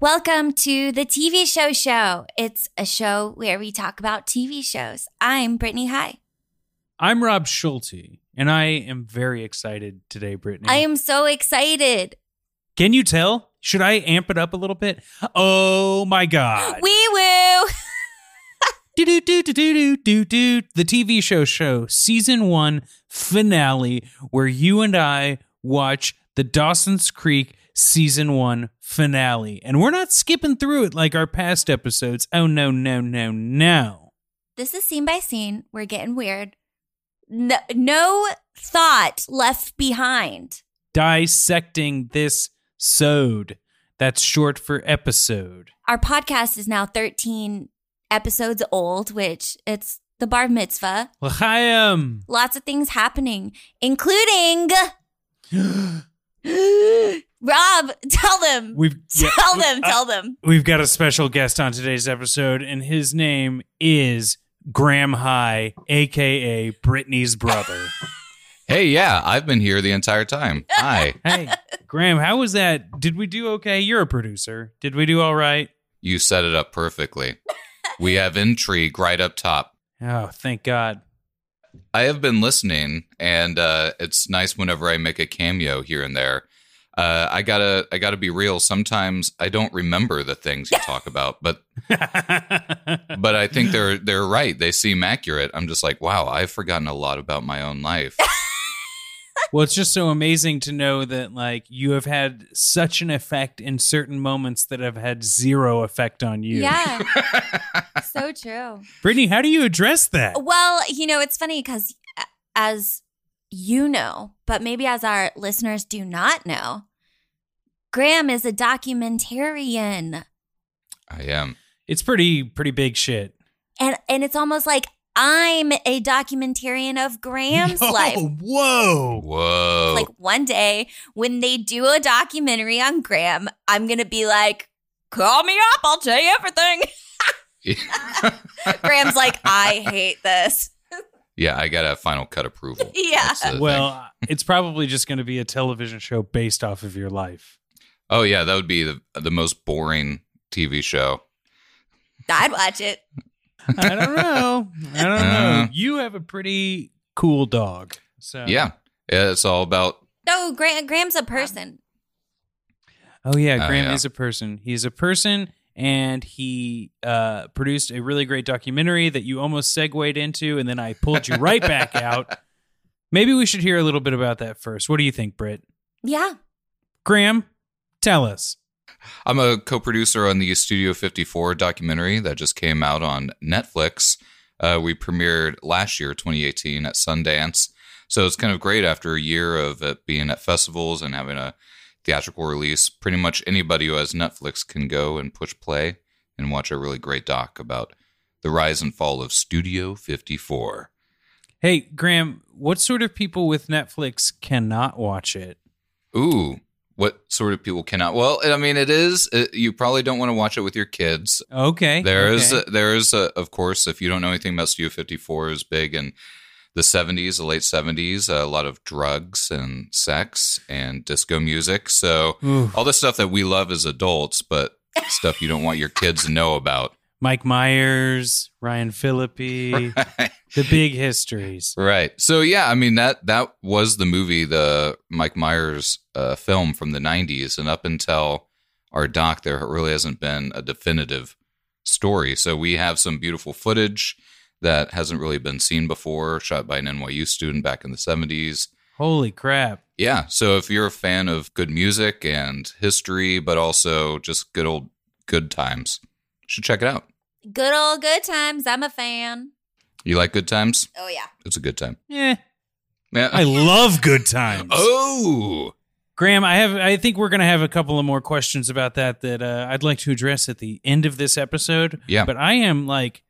Welcome to the TV Show Show. It's a show where we talk about TV shows. I'm Brittany High. I'm Rob Schulte, and I am very excited today, Brittany. I am so excited. Can you tell? Should I amp it up a little bit? Oh my God. Wee woo. do do do do do do do the TV show show season one finale where you and I watch the Dawson's Creek season one finale, and we're not skipping through it like our past episodes. Oh no no no no! This is scene by scene. We're getting weird. No, no thought left behind. Dissecting this sode. That's short for episode. Our podcast is now 13 episodes old, which it's the bar mitzvah. L'chaim. Um. Lots of things happening, including Rob, tell them. We've yeah, tell them, uh, tell them. We've got a special guest on today's episode, and his name is Graham High, aka Brittany's brother. Hey, yeah, I've been here the entire time. Hi. hey, Graham, how was that? Did we do okay? You're a producer. Did we do all right? You set it up perfectly. We have intrigue right up top. Oh, thank God. I have been listening, and uh, it's nice whenever I make a cameo here and there. Uh, I gotta, I gotta be real. Sometimes I don't remember the things you talk about, but, but I think they're they're right. They seem accurate. I'm just like, wow, I've forgotten a lot about my own life. well, it's just so amazing to know that like you have had such an effect in certain moments that have had zero effect on you. Yeah. so true. Brittany, how do you address that? Well, you know, it's funny because as you know, but maybe as our listeners do not know, Graham is a documentarian. I am. It's pretty pretty big shit. And and it's almost like I'm a documentarian of Graham's oh, life. Whoa. Whoa. Like one day when they do a documentary on Graham, I'm going to be like, call me up. I'll tell you everything. Graham's like, I hate this. Yeah, I got a final cut approval. Yeah. Well, uh, it's probably just going to be a television show based off of your life. Oh yeah, that would be the the most boring TV show. I'd watch it. I don't know. I don't know. Uh. You have a pretty cool dog. So yeah, yeah it's all about. No, Graham, Graham's a person. Oh yeah, Oh, Graham yeah. is a person. He's a person, and he uh, produced a really great documentary that you almost segued into, and then I pulled you right back out. Maybe we should hear a little bit about that first. What do you think, Britt? Yeah. Graham, tell us. I'm a co-producer on the Studio 54 documentary that just came out on Netflix. Uh, we premiered last year, 2018, at Sundance. So it's kind of great after a year of it being at festivals and having a theatrical release. Pretty much anybody who has Netflix can go and push play and watch a really great doc about the rise and fall of Studio 54. Hey, Graham, what sort of people with Netflix cannot watch it? Ooh, what sort of people cannot? Well, I mean, it is. It, you probably don't want to watch it with your kids. Okay. There is, okay. there is, a, of course, if you don't know anything about Studio 54, is big in the 70s, the late 70s, a lot of drugs and sex and disco music. So Ooh. all the stuff that we love as adults, but stuff you don't want your kids to know about. Mike Myers, Ryan Phillippe, Right. the big histories. Right. So yeah, I mean that that was the movie, the Mike Myers uh, film from the '90s, and up until our doc, there really hasn't been a definitive story. So we have some beautiful footage that hasn't really been seen before, shot by an NYU student back in the '70s. Holy crap. Yeah. So if you're a fan of good music and history, but also just good old good times, you should check it out. Good old good times. I'm a fan. You like good times? Oh, yeah. It's a good time. Yeah. Yeah. I love good times. oh. Graham, I have I think we're going to have a couple of more questions about that that uh, I'd like to address at the end of this episode. Yeah. But I am like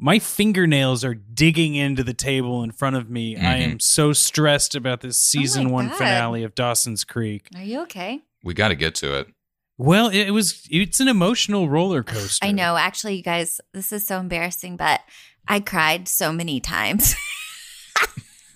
my fingernails are digging into the table in front of me. I Mhm. am so stressed about this season my 1 God. finale of Dawson's Creek. Are you okay? We got to get to it. Well, it, it was it's an emotional roller coaster. I know. Actually, you guys, this is so embarrassing, but I cried so many times.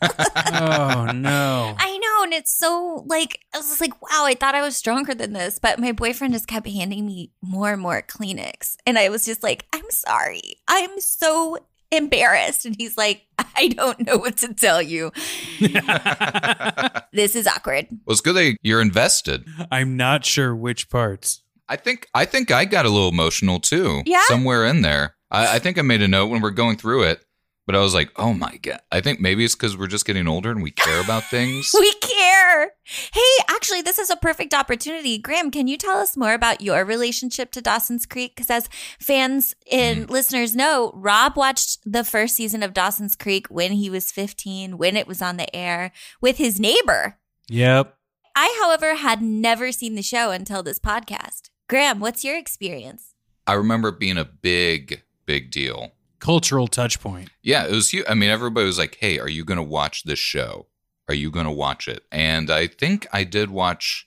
oh no. I know. and it's so like I was just like, wow, I thought I was stronger than this, but my boyfriend just kept handing me more and more Kleenex, and I was just like, I'm sorry, I'm so embarrassed, and he's like, I don't know what to tell you. This is awkward. Well, it's good that you're invested. I'm not sure which parts. I think I think I got a little emotional too. Yeah? Somewhere in there. I, I think I made a note when we're going through it, but I was like, oh my god. I think maybe it's because we're just getting older and we care about things. We care. Hey, actually, this is a perfect opportunity. Graham, can you tell us more about your relationship to Dawson's Creek? Because as fans and mm-hmm. listeners know, Rob watched the first season of Dawson's Creek when he was 15, when it was on the air with his neighbor. Yep. I, however, had never seen the show until this podcast. Graham, what's your experience? I remember it being a big, big deal. Cultural touch point. Yeah, it was huge. I mean, everybody was like, hey, are you going to watch this show? Are you going to watch it? And I think I did watch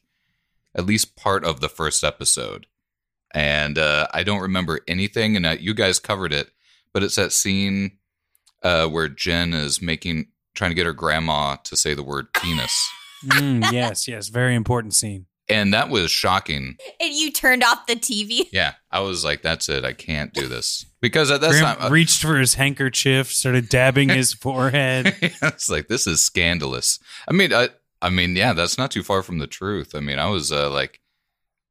at least part of the first episode. And uh, I don't remember anything. And uh, you guys covered it, but it's that scene uh, where Jen is making, trying to get her grandma to say the word penis. Mm, yes, yes. Very important scene. And that was shocking. And you turned off the TV. Yeah, I was like, "That's it. I can't do this." Because at that Graham time, reached for his handkerchief, started dabbing his forehead. it's like this is scandalous. I mean, I, I mean, yeah, that's not too far from the truth. I mean, I was uh, like,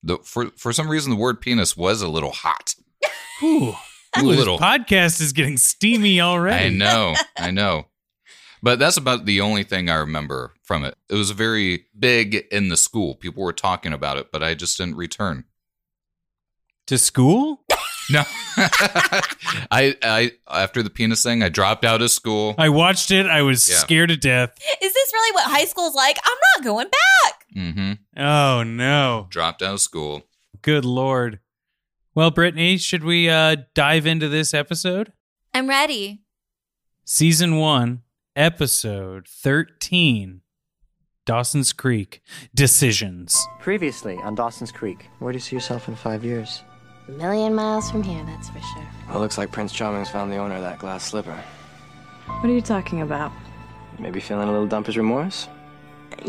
the for for some reason the word penis was a little hot. Ooh, Ooh, this little. podcast is getting steamy already. I know, I know. But that's about the only thing I remember from it. It was very big in the school. People were talking about it, but I just didn't return. To school? No, I, I after the penis thing, I dropped out of school. I watched it. I was Yeah. scared to death. Is this really what high school's like? I'm not going back. Mm-hmm. Oh no. Dropped out of school. Good lord. Well, Brittany, should we uh, dive into this episode? I'm ready. Season 1, episode 13 Dawson's Creek Decisions. Previously on Dawson's Creek, where do you see yourself in five years? A million miles from here, that's for sure. Well, looks like Prince Charming's found the owner of that glass slipper. What are you talking about? Maybe feeling a little dumper's remorse?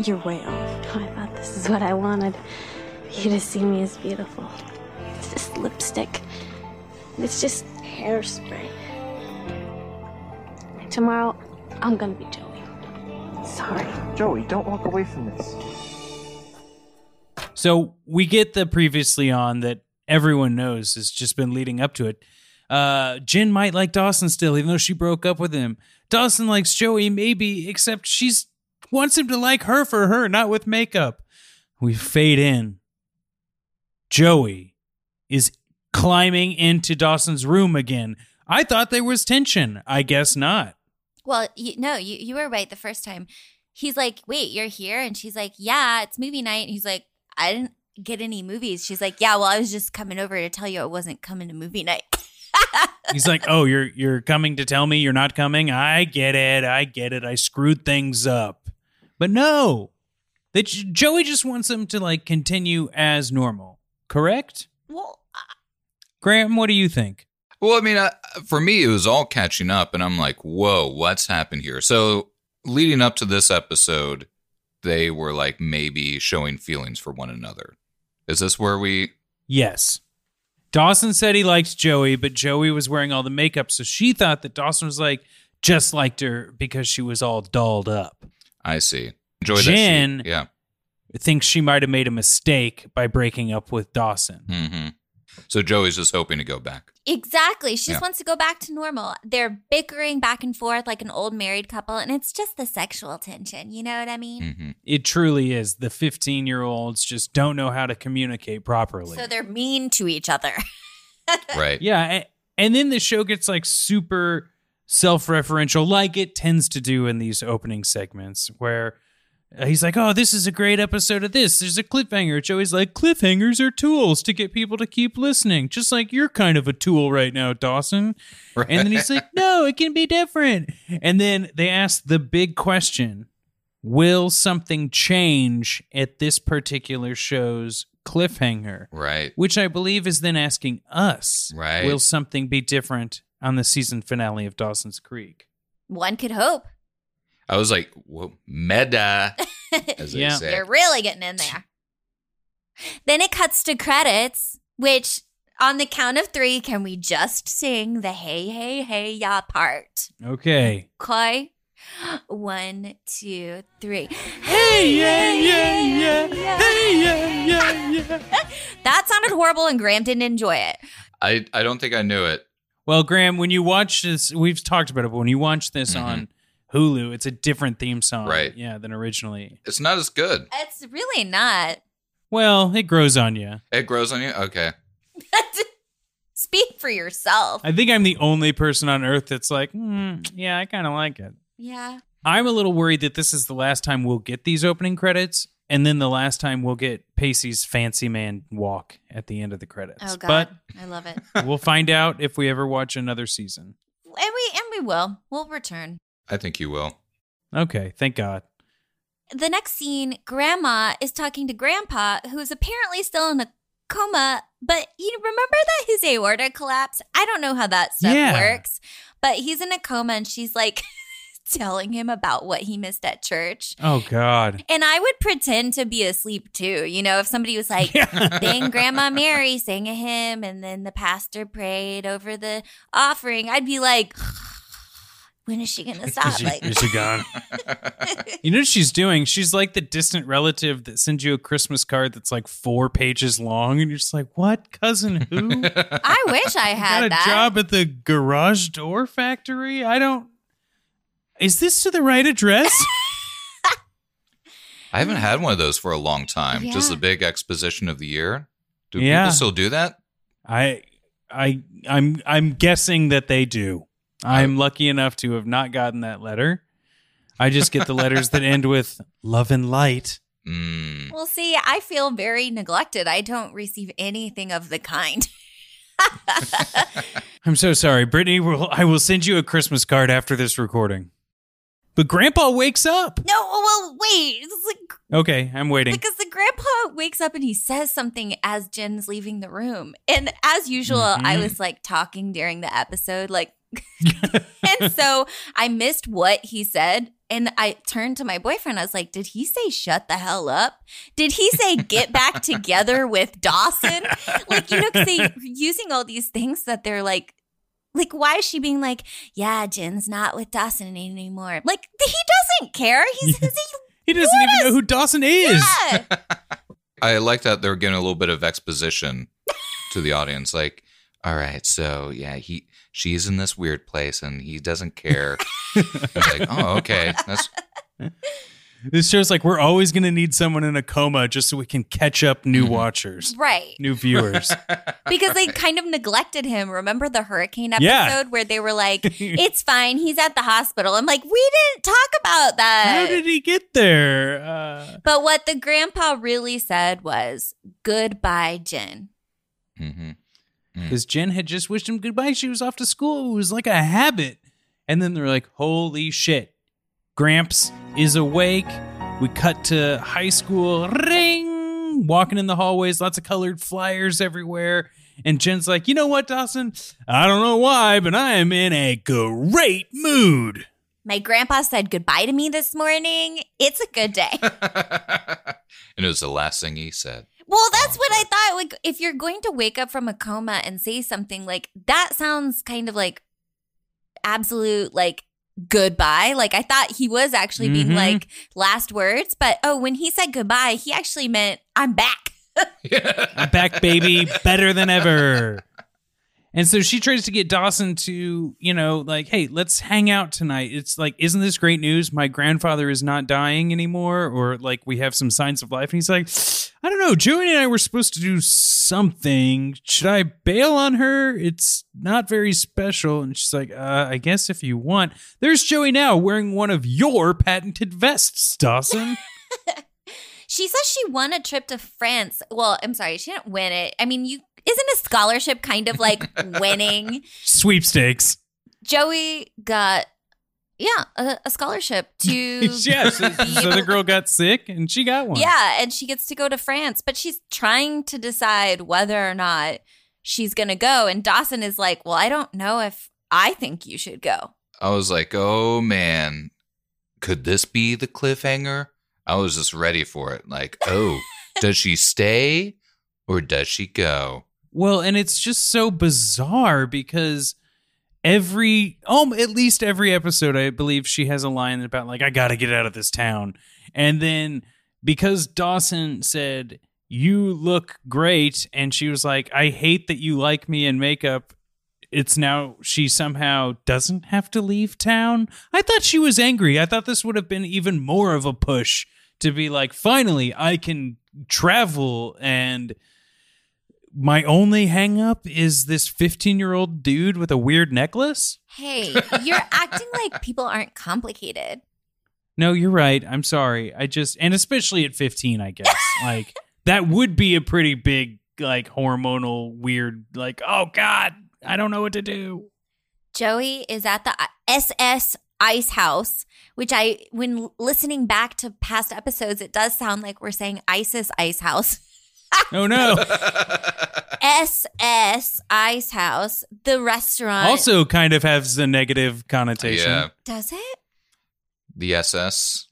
You're way off. Oh, I thought this is what I wanted. You to see me as beautiful. It's just lipstick. It's just hairspray. Tomorrow, I'm gonna be Joey. Sorry. Joey, don't walk away from this. So we get the previously on that everyone knows has just been leading up to it. Uh, Jen might like Dawson still, even though she broke up with him. Dawson likes Joey, maybe, except she's wants him to like her for her, not with makeup. We fade in. Joey is climbing into Dawson's room again. I thought there was tension. I guess not. Well, you, no, you, you were right the first time. He's like, wait, you're here? And she's like, yeah, it's movie night. And he's like, I didn't get any movies. She's like, yeah, well, I was just coming over to tell you I wasn't coming to movie night. He's like, "Oh, you're you're coming to tell me you're not coming? I get it. I get it. I screwed things up." But no. That Joey just wants them to like continue as normal. Correct? well, Graham, what do you think? Well, I mean, I, for me, it was all catching up, and I'm like, whoa, what's happened here? So, leading up to this episode, they were like maybe showing feelings for one another. Is this where we. Yes. Dawson said he liked Joey, but Joey was wearing all the makeup, so she thought that Dawson was like just liked her because she was all dolled up. I see. Enjoy Jen- that. Sheet. Yeah. Thinks she might have made a mistake by breaking up with Dawson. hmm So, Joey's just hoping to go back. exactly. She just Yeah. wants to go back to normal. They're bickering back and forth like an old married couple. And it's just the sexual tension. You know what I mean? hmm It truly is. The 15 year olds just don't know how to communicate properly. So they're mean to each other. Right. yeah. a- And then the show gets like super self referential, like it tends to do in these opening segments, where Uh, he's like, oh, this is a great episode of this. There's a cliffhanger. Joey's like, cliffhangers are tools to get people to keep listening, just like you're kind of a tool right now, Dawson. Right. And then he's like, no, it can be different. And then they ask the big question Will something change at this particular show's cliffhanger? right. Which I believe is then asking us Right. Will something be different on the season finale of Dawson's Creek? One could hope. I was like, Whoa, meta, as they Yeah. say. You're really getting in there. Then it cuts to credits, which on the count of three, can we just sing the hey, hey, hey, ya part? Okay. Okay. One, two, three. Hey, yeah, yeah, yeah. Hey, yeah, yeah, yeah. That sounded horrible, and Graham didn't enjoy it. I, I don't think I knew it. Well, Graham, when you watch this, we've talked about it, but when you watch this Mhm. on Hulu, it's a different theme song. Right. Yeah, than originally. It's not as good. It's really not. Well, it grows on you. It grows on you? Okay. Speak for yourself. I think I'm the only person on earth that's like, mm, yeah, I kind of like it. yeah. I'm a little worried that this is the last time we'll get these opening credits, and then the last time we'll get Pacey's fancy man walk at the end of the credits. Oh God, I love it. We'll find out if we ever watch another season. and we and we will. We'll return. I think you will. Okay, thank God. The next scene, Grandma is talking to Grandpa, who is apparently still in a coma. But you remember that his aorta collapsed? I don't know how that stuff Yeah. works, but he's in a coma, and she's like telling him about what he missed at church. Oh God. And I would pretend to be asleep too. You know, if somebody was like, Yeah. then Grandma Mary sang a hymn and then the pastor prayed over the offering, I'd be like, when is she going to stop? Is she, like, is she gone? You know what she's doing? She's like the distant relative that sends you a Christmas card that's like four pages long, and you're just like, "What, cousin? Who I wish I had a that. job at the garage door factory? I don't. Is this to the right address? I haven't had one of those for a long time. Just Yeah. the big exposition of the year. Do Yeah. people still do that? I, I, I'm, I'm guessing that they do. I'm lucky enough to have not gotten that letter. I just get the letters that end with love and light. Mm. well, see, I feel very neglected. I don't receive anything of the kind. I'm so sorry, Brittany. Will I will send you a Christmas card after this recording. But Grandpa wakes up. No, well, wait. Like, Okay, I'm waiting. because the grandpa wakes up and he says something as Jen's leaving the room. And as usual, I Mhm. was like talking during the episode, like, and so I missed what he said. And I turned to my boyfriend. I was like, Did he say shut the hell up? Did he say get back together with Dawson? Like, you know, because they using all these things that they're like, like, why is she being like, yeah, Jen's not with Dawson anymore? Like, he doesn't care. He's, he, He doesn't even know who Dawson is. yeah. I like that they're giving a little bit of exposition to the audience. Like, all right, so yeah, he she's in this weird place and he doesn't care. It's like, oh, okay. That's This show's like we're always going to need someone in a coma just so we can catch up new Mhm. watchers, Right. new viewers. Because they kind of neglected him. Remember the hurricane episode Yeah. where they were like, it's fine. He's at the hospital. I'm like, we didn't talk about that. How did he get there? Uh, but what the grandpa really said was, goodbye, Jen. hmm Mm. because Jen had just wished him goodbye. She was off to school. It was like a habit. And then they're like, holy shit. Gramps is awake. We cut to high school. Ring! Walking in the hallways, lots of colored flyers everywhere. And Jen's like, you know what, Dawson? I don't know why, but I am in a great mood. My grandpa said goodbye to me this morning. It's a good day. and it was the last thing he said. Well, that's what I thought. Like, if you're going to wake up from a coma and say something like that, sounds kind of like absolute, like, goodbye. Like, I thought he was actually being Mhm. like last words, but oh, when he said goodbye, he actually meant I'm back. I'm back, baby, better than ever. And so she tries to get Dawson to, you know, like, hey, let's hang out tonight. It's like, isn't this great news? My grandfather is not dying anymore, or like we have some signs of life. And he's like, I don't know. Joey and I were supposed to do something. Should I bail on her? It's not very special. And she's like, uh, I guess if you want. There's Joey now wearing one of your patented vests, Dawson. She says she won a trip to France. Well, I'm sorry, she didn't win it. I mean, you isn't a scholarship kind of like winning? Sweepstakes. Joey got yeah, a, a scholarship to yeah, so, so the able- girl got sick and she got one. Yeah, and she gets to go to France, but she's trying to decide whether or not she's going to go. And Dawson is like, Well, I don't know if I think you should go. I was like, oh man, could this be the cliffhanger? I was just ready for it. Like, oh, does she stay or does she go? Well, and it's just so bizarre because every um at least every episode I believe she has a line about like I got to get out of this town. And then because Dawson said you look great and she was like I hate that you like me in makeup it's now she somehow doesn't have to leave town. I thought she was angry. I thought this would have been even more of a push to be like, finally, I can travel and my only hang up is this 15 year old dude with a weird necklace. Hey, you're acting like people aren't complicated. No, you're right. I'm sorry. I just, and especially at 15, I guess, like that would be a pretty big, like hormonal, weird, like, oh God, I don't know what to do. Joey is at the uh, SS Ice House, which I, when listening back to past episodes, it does sound like we're saying ISIS Ice House. Oh no. SS Ice House, the restaurant. also kind of has the negative connotation. Yeah, does it? the SS,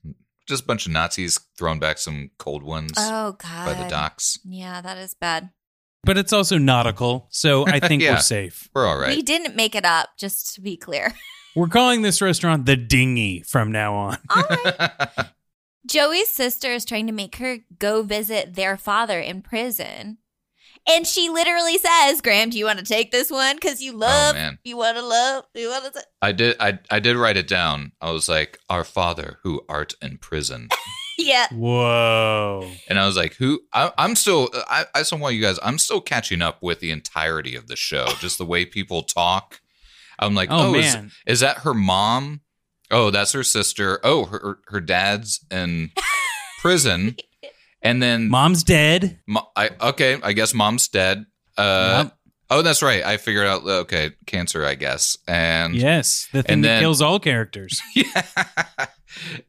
just a bunch of Nazis throwing back some cold ones Oh God. by the docks. Yeah, that is bad. But it's also nautical, so I think Yeah. we're safe. We're all right. We didn't make it up, just to be clear. We're calling this restaurant the Dinghy from now on. All right. Joey's sister is trying to make her go visit their father in prison. And she literally says, Graham, do you want to take this one? Because you oh, love, man. you want to love, you want to. I did. I I did write it down. I was like, "Our Father who art in prison," Yeah. Whoa. and I was like, "Who?" I, I'm still. I I just want you guys. I'm still catching up with the entirety of the show. Just the way people talk. I'm like, Oh, "Oh, is, man. is that her mom? Oh, that's her sister. Oh, her her dad's in prison." And then Mom's dead. Mo- I okay, I guess mom's dead. Uh, Yep. oh, that's right. I figured out. Okay, cancer, I guess. And Yes, the thing and that then- kills all characters. yeah.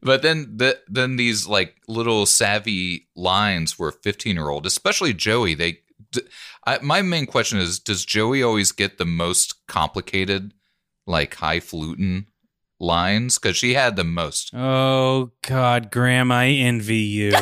but then the, then these like little savvy lines for a 15 year old, especially Joey. They, d I my main question is: Does Joey always get the most complicated, like highfalutin lines? Because she had the most. Oh God, Graham, I envy you.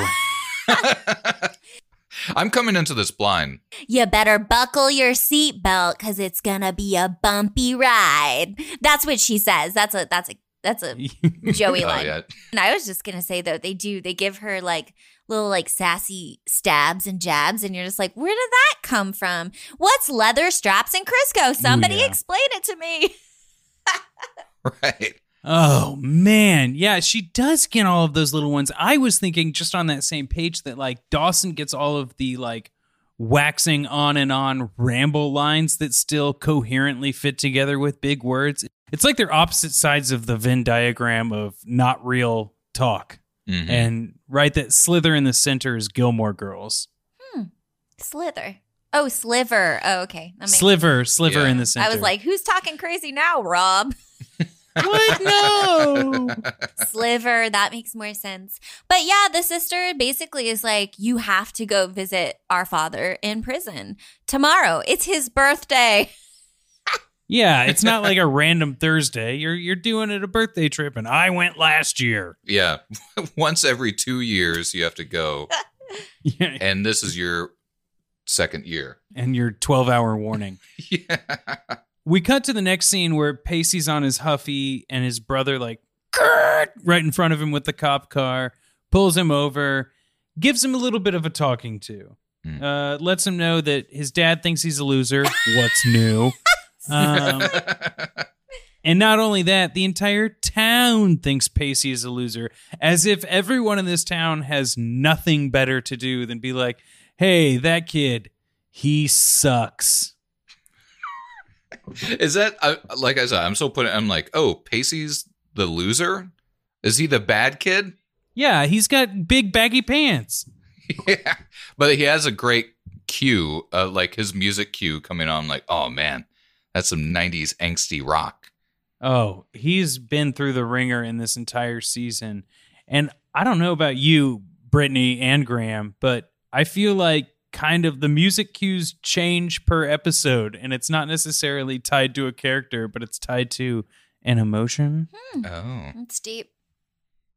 I'm coming into this blind. You better buckle your seatbelt because it's gonna be a bumpy ride. That's what she says. That's a that's a that's a Joey Oh, line. yeah. And I was just gonna say though, they do they give her like little like sassy stabs and jabs, and you're just like, where did that come from? What's leather straps and Crisco? Somebody yeah. explain it to me. Right. Oh man, yeah, she does get all of those little ones. I was thinking just on that same page that like Dawson gets all of the like waxing on and on ramble lines that still coherently fit together with big words. It's like they're opposite sides of the Venn diagram of not real talk. Mhm. And right that slither in the center is Gilmore Girls. Hmm. Slither. Oh, sliver. Oh, okay. That makes- Sliver, sliver Yeah. in the center. I was like, who's talking crazy now, Rob? what? No. Sliver. That makes more sense. But yeah, the sister basically is like, you have to go visit our father in prison tomorrow. It's his birthday. Yeah, it's not like a random Thursday. You're you're doing it a birthday trip, and I went last year. Yeah. Once every two years, you have to go. Yeah, And this is your second year. and your 12 hour warning. Yeah. We cut to the next scene where Pacey's on his Huffy, and his brother like right in front of him with the cop car, pulls him over, gives him a little bit of a talking to, Hmm. uh, lets him know that his dad thinks he's a loser. What's new? Um, And not only that, the entire town thinks Pacey is a loser, as if everyone in this town has nothing better to do than be like, hey, that kid, he sucks. Is that, I, like I said, I'm still putting, I'm like, oh, Pacey's the loser? Is he the bad kid? Yeah, he's got big baggy pants. yeah. But he has a great cue, uh, like his music cue coming on. like, oh man, that's some 90s angsty rock. Oh, he's been through the ringer in this entire season. And I don't know about you, Brittany and Graham, but I feel like kind of the music cues change per episode, and it's not necessarily tied to a character, but it's tied to an emotion. Oh. That's deep.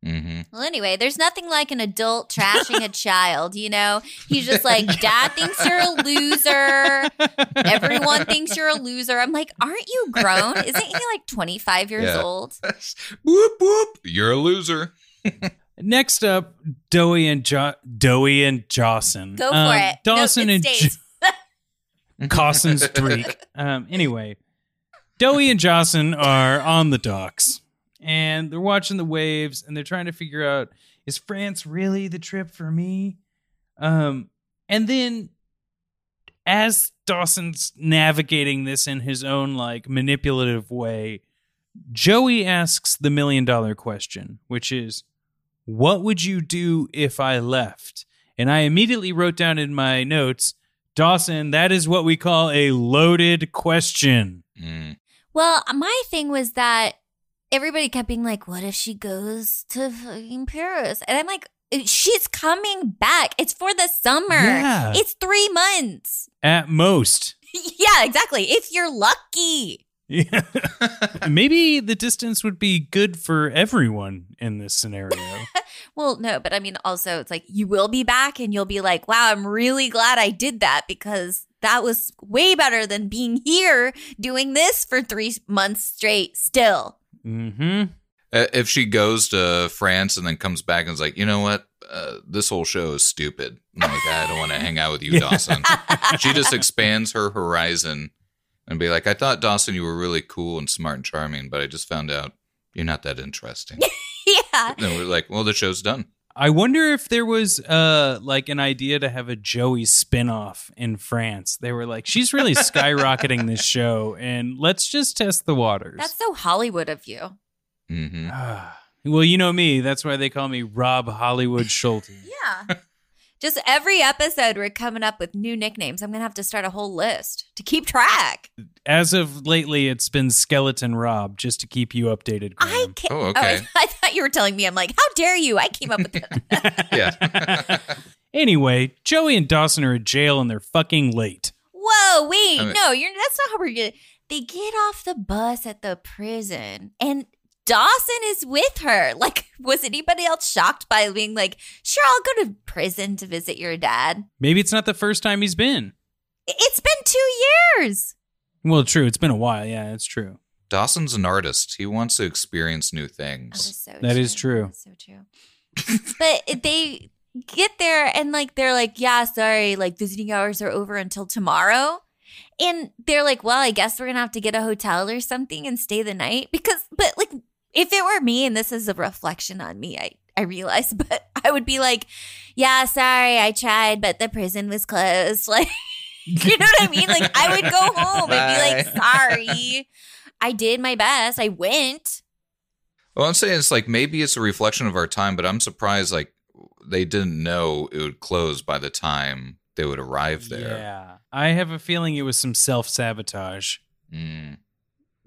mm-hmm. Well, anyway, there's nothing like an adult trashing a child, you know? He's just like, Dad thinks you're a loser. Everyone thinks you're a loser. I'm like, aren't you grown? Isn't he like 25 years Yeah. old? whoop whoop! You're a loser. Next up, Dowie and jo- Dowie and Jocelyn. Go for Um, it. No, Dawson it and stays. Jo- Cawson's Um, anyway, Dowie and Jocelyn are on the docks and they're watching the waves and they're trying to figure out is France really the trip for me? Um, and then as Dawson's navigating this in his own like manipulative way, Joey asks the million dollar question, which is, What would you do if I left? And I immediately wrote down in my notes, Dawson, that is what we call a loaded question. Mm. Well, my thing was that everybody kept being like, what if she goes to fucking Paris? And I'm like, she's coming back. It's for the summer. Yeah. It's three months. At most. yeah, exactly. If you're lucky. Yeah. Maybe the distance would be good for everyone in this scenario. Well, no, but I mean, also, it's like you will be back and you'll be like, wow, I'm really glad I did that because that was way better than being here doing this for three months straight still. hmm If she goes to France and then comes back and is like, you know what, uh, this whole show is stupid. Like, I don't want to hang out with you, Dawson. she just expands her horizon and be like, I thought Dawson, you were really cool and smart and charming, but I just found out you're not that interesting. yeah. and we're like, well, the show's done. I wonder if there was uh like an idea to have a Joey spin-off in France. They were like, she's really skyrocketing this show and let's just test the waters. That's so Hollywood of you. hmm well, you know me, that's why they call me Rob Hollywood Schulte. Yeah. Just every episode, we're coming up with new nicknames. I'm going to have to start a whole list to keep track. As of lately, it's been Skeleton Rob, just to keep you updated. I can't. Oh, oh okay. I, I thought you were telling me. I'm like, how dare you? I came up with that. Yeah. Anyway, Joey and Dawson are in jail and they're fucking late. Whoa, wait. I mean- no, you're. that's not how we're going to. They get off the bus at the prison and Dawson is with her. Like, was anybody else shocked by being like, sure, I'll go to prison to visit your dad? Maybe it's not the first time he's been. It's been two years. Well, true. It's been a while. Yeah, it's true. Dawson's an artist. He wants to experience new things. is so That is true. That's so true. but they get there and like they're like, yeah, sorry, like visiting hours are over until tomorrow. And they're like, well, I guess we're gonna have to get a hotel or something and stay the night because, but like, if it were me, and this is a reflection on me, I I realize, but I would be like, yeah, sorry, I tried, but the prison was closed. Like, you know what I mean? Like, I would go home and be like, sorry, I did my best, I went. Well, I'm saying it's like maybe it's a reflection of our time, but I'm surprised like they didn't know it would close by the time they would arrive there. Yeah. I have a feeling it was some self sabotage. Mm.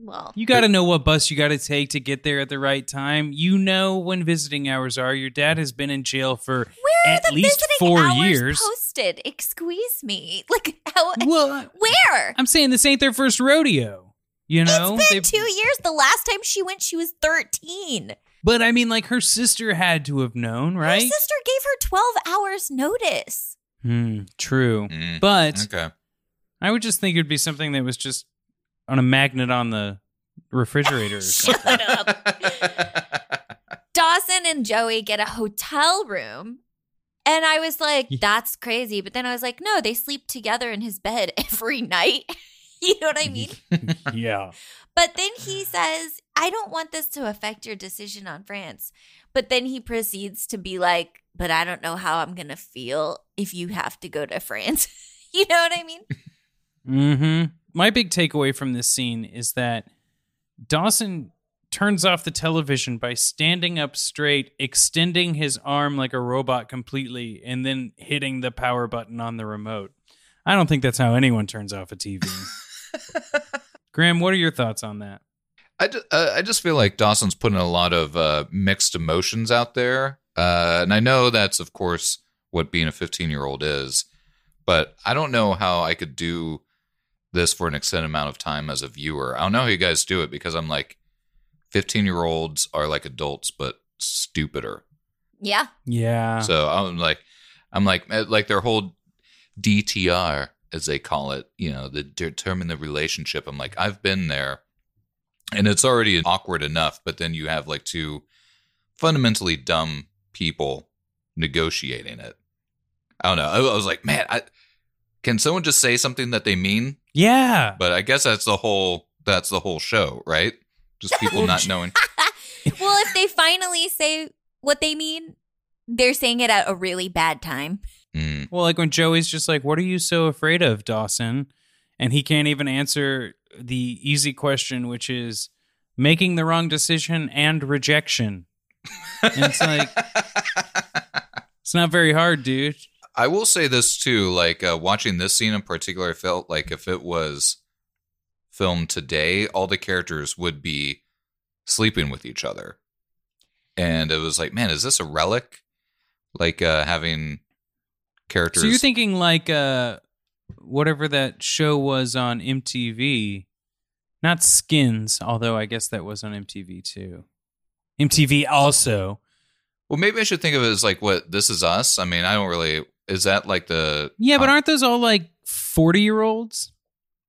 Well, You got to know what bus you got to take to get there at the right time. You know when visiting hours are. Your dad has been in jail for at least four hours years. posted? Excuse me. Like how? well, where? I'm saying this ain't their first rodeo. You know, it's been They've- two years. The last time she went, she was thirteen. but I mean, like her sister had to have known, Her right? sister gave her twelve hours notice. Hmm, true. Mm. But Okay. I would just think it'd be something that was just on a magnet on the refrigerator. or something. Shut up. Dawson and Joey get a hotel room. And I was like, that's crazy. But then I was like, no, they sleep together in his bed every night. you know what I mean? yeah. But then he says, I don't want this to affect your decision on France. But then he proceeds to be like, but I don't know how I'm going to feel if you have to go to France. you know what I mean? hmm My big takeaway from this scene is that Dawson turns off the television by standing up straight, extending his arm like a robot completely, and then hitting the power button on the remote. I don't think that's how anyone turns off a TV. Graham, what are your thoughts on that? I just, uh, I just feel like Dawson's putting a lot of uh, mixed emotions out there. Uh, and I know that's, of course, what being a 15 year old is. But I don't know how I could do this for an extended amount of time as a viewer. I don't know how you guys do it because I'm like, 15 year olds are like adults, but stupider. Yeah. Yeah. So I'm like, I'm like, eh, like their whole DTR, as they call it, you know, the determine the relationship. I'm like, I've been there, and it's already awkward enough. But then you have like two fundamentally dumb people negotiating it. I don't know. I, I was like, man, I, can someone just say something that they mean? yeah. But I guess that's the whole that's the whole show, right? Just people not knowing. well, if they finally say what they mean, they're saying it at a really bad time. Mm. Well, like when Joey's just like, "What are you so afraid of, Dawson?" and he can't even answer the easy question, which is making the wrong decision and rejection. And it's like it's not very hard, dude. I will say this too, like uh, watching this scene in particular, I felt like if it was filmed today, all the characters would be sleeping with each other, and it was like, man, is this a relic? Like uh, having characters. So you're thinking like uh whatever that show was on MTV, not Skins, although I guess that was on MTV too. MTV also. well, maybe I should think of it as like what this is us. I mean, I don't really. Is that like the Yeah, but aren't those all like 40 year olds?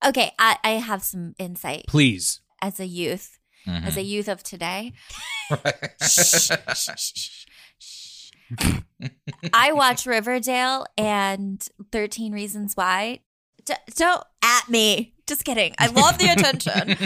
Okay, I, I have some insight Please. as a youth, Mhm. as a youth of today. I watch Riverdale and 13 Reasons Why. D- don't at me. Just kidding. I love the attention.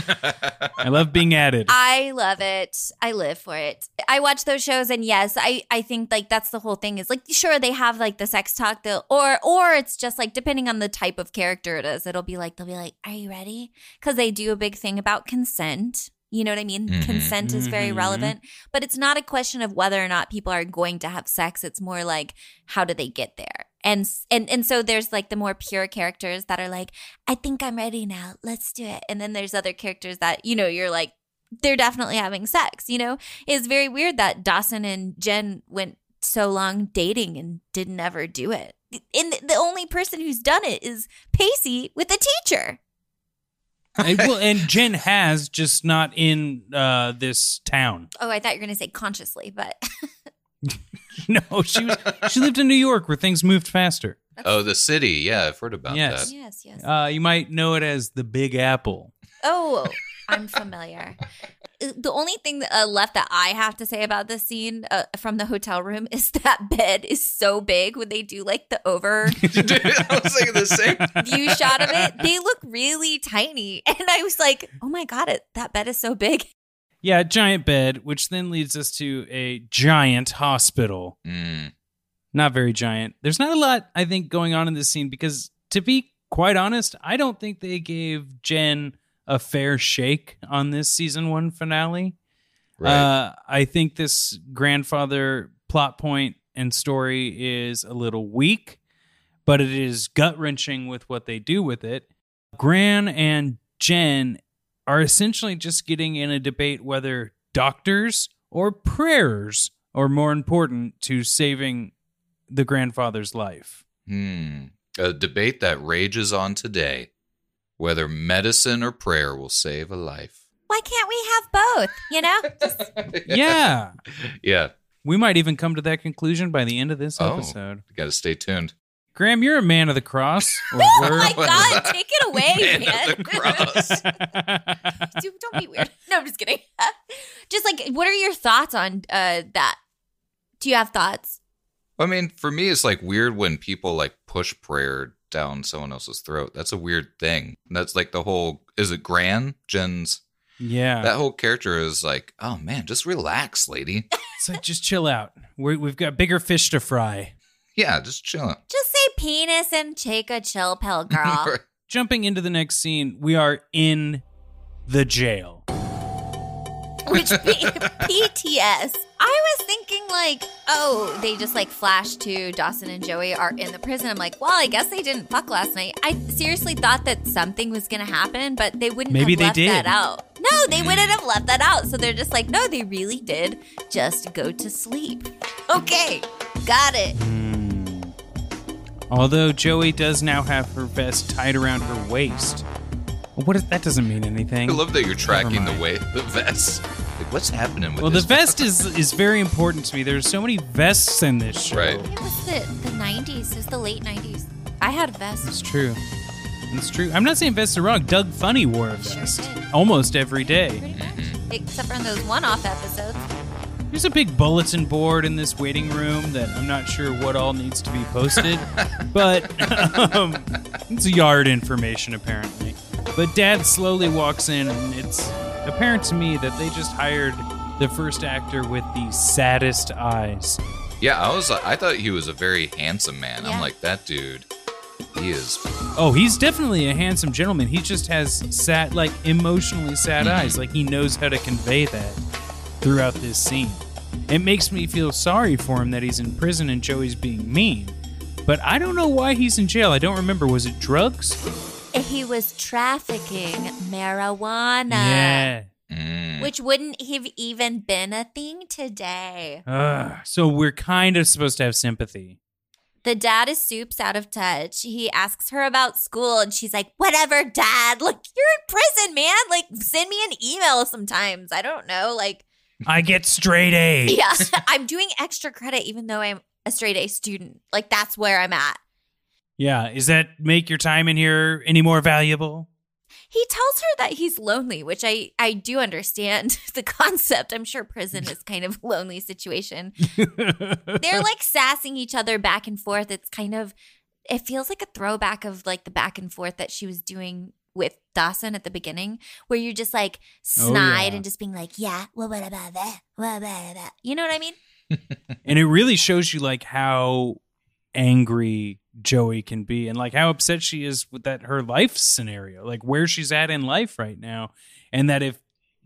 I love being added. I love it. I live for it. I watch those shows and yes, I I think like that's the whole thing is like sure they have like the sex talk the or or it's just like depending on the type of character it is, it'll be like they'll be like, "Are you ready?" cuz they do a big thing about consent. You know what I mean? Mhm. Consent is very Mhm. relevant, but it's not a question of whether or not people are going to have sex. It's more like how do they get there? And and and so there's like the more pure characters that are like, I think I'm ready now. Let's do it. And then there's other characters that, you know, you're like, they're definitely having sex, you know? It's very weird that Dawson and Jen went so long dating and didn't ever do it. And the only person who's done it is Pacey with the teacher. I- well, and Jen has just not in uh, this town. Oh, I thought you were going to say consciously, but No, she was, she lived in New York where things moved faster. oh, the city. Yeah, I've heard about Yes. that. yes, yes. Uh, you might know it as the Big Apple. Oh, I'm familiar. Uh, The only thing that, uh, left that I have to say about this scene uh, from the hotel room is that bed is so big when they do like the over Dude, I was thinking the same. view shot of it. They look really tiny, and I was like, "Oh my god, it that bed is so big." Yeah, giant bed, which then leads us to a giant hospital. Mm. Not very giant. There's not a lot, I think, going on in this scene because, to be quite honest, I don't think they gave Jen a fair shake on this season one finale. Right. Uh, I think this grandfather plot point and story is a little weak, but it is gut wrenching with what they do with it. Gran and Jen are essentially just getting in a debate whether doctors or prayers are more important to saving the grandfather's life. Hmm. A debate that rages on today whether medicine or prayer will save a life. Why can't we have both? You know, Just- Yeah. Yeah. We might even come to that conclusion by the end of this Oh. episode. You got to stay tuned. Graham, you're a man of the cross. Oh my god, take it away, Man man. of the cross. Dude, don't be weird. No, I'm just kidding. just like, what are your thoughts on uh, that? Do you have thoughts? I mean, for me, it's like weird when people like push prayer down someone else's throat. That's a weird thing. That's like the whole. Is it Gran Jen's? yeah. That whole character is like, oh man, just relax, lady. It's like, just chill out. We're, we've got bigger fish to fry. Yeah, just chill. Just say penis and take a chill pill, girl. Jumping into the next scene, we are in the jail. Which P- PTS. I was thinking like, oh, they just like flash to Dawson and Joey are in the prison. I'm like, well, I guess they didn't fuck last night. I seriously thought that something was gonna happen, but they wouldn't Maybe have they left did. that out. No, they hmm. wouldn't have left that out. So they're just like, no, they really did just go to sleep. Okay, got it. Hmm. Although Joey does now have her vest tied around her waist. What is, that doesn't mean anything. I love that you're tracking the mind. weight, the vest. Like, what's happening with Well, the this? vest is is very important to me. There's so many vests in this show. Right. It was the, the 90s. It was the late 90s. I had a vest. It's true. It's true. I'm not saying vests are wrong. Doug Funnie wore a vest did. almost every day. Pretty much. Except for in those one off episodes. There's a big bulletin board in this waiting room that I'm not sure what all needs to be posted, but um, it's yard information apparently. But Dad slowly walks in, and it's apparent to me that they just hired the first actor with the saddest eyes. Yeah, I was. I thought he was a very handsome man. Yeah. I'm like that dude. He is. Oh, he's definitely a handsome gentleman. He just has sad, like emotionally sad eyes. Like he knows how to convey that throughout this scene. It makes me feel sorry for him that he's in prison and Joey's being mean. But I don't know why he's in jail. I don't remember. Was it drugs? He was trafficking marijuana. yeah. Mm. Which wouldn't have even been a thing today. Ugh. so we're kind of supposed to have sympathy. The dad is soups out of touch. He asks her about school and she's like, whatever, dad. Like, you're in prison, man. Like, send me an email sometimes. I don't know. Like, I get straight A's. yeah, I'm doing extra credit even though I'm a straight A student. Like, that's where I'm at. Yeah. Is that make your time in here any more valuable? He tells her that he's lonely, which I I do understand the concept. I'm sure prison is kind of a lonely situation. They're like sassing each other back and forth. It's kind of it feels like a throwback of like the back and forth that she was doing with Dawson at the beginning, where you're just like Oh, snide yeah. and just being like, yeah, well, what about that? What about that? You know what I mean? and it really shows you like how angry Joey can be and like how upset she is with that her life scenario, like where she's at in life right now. And that if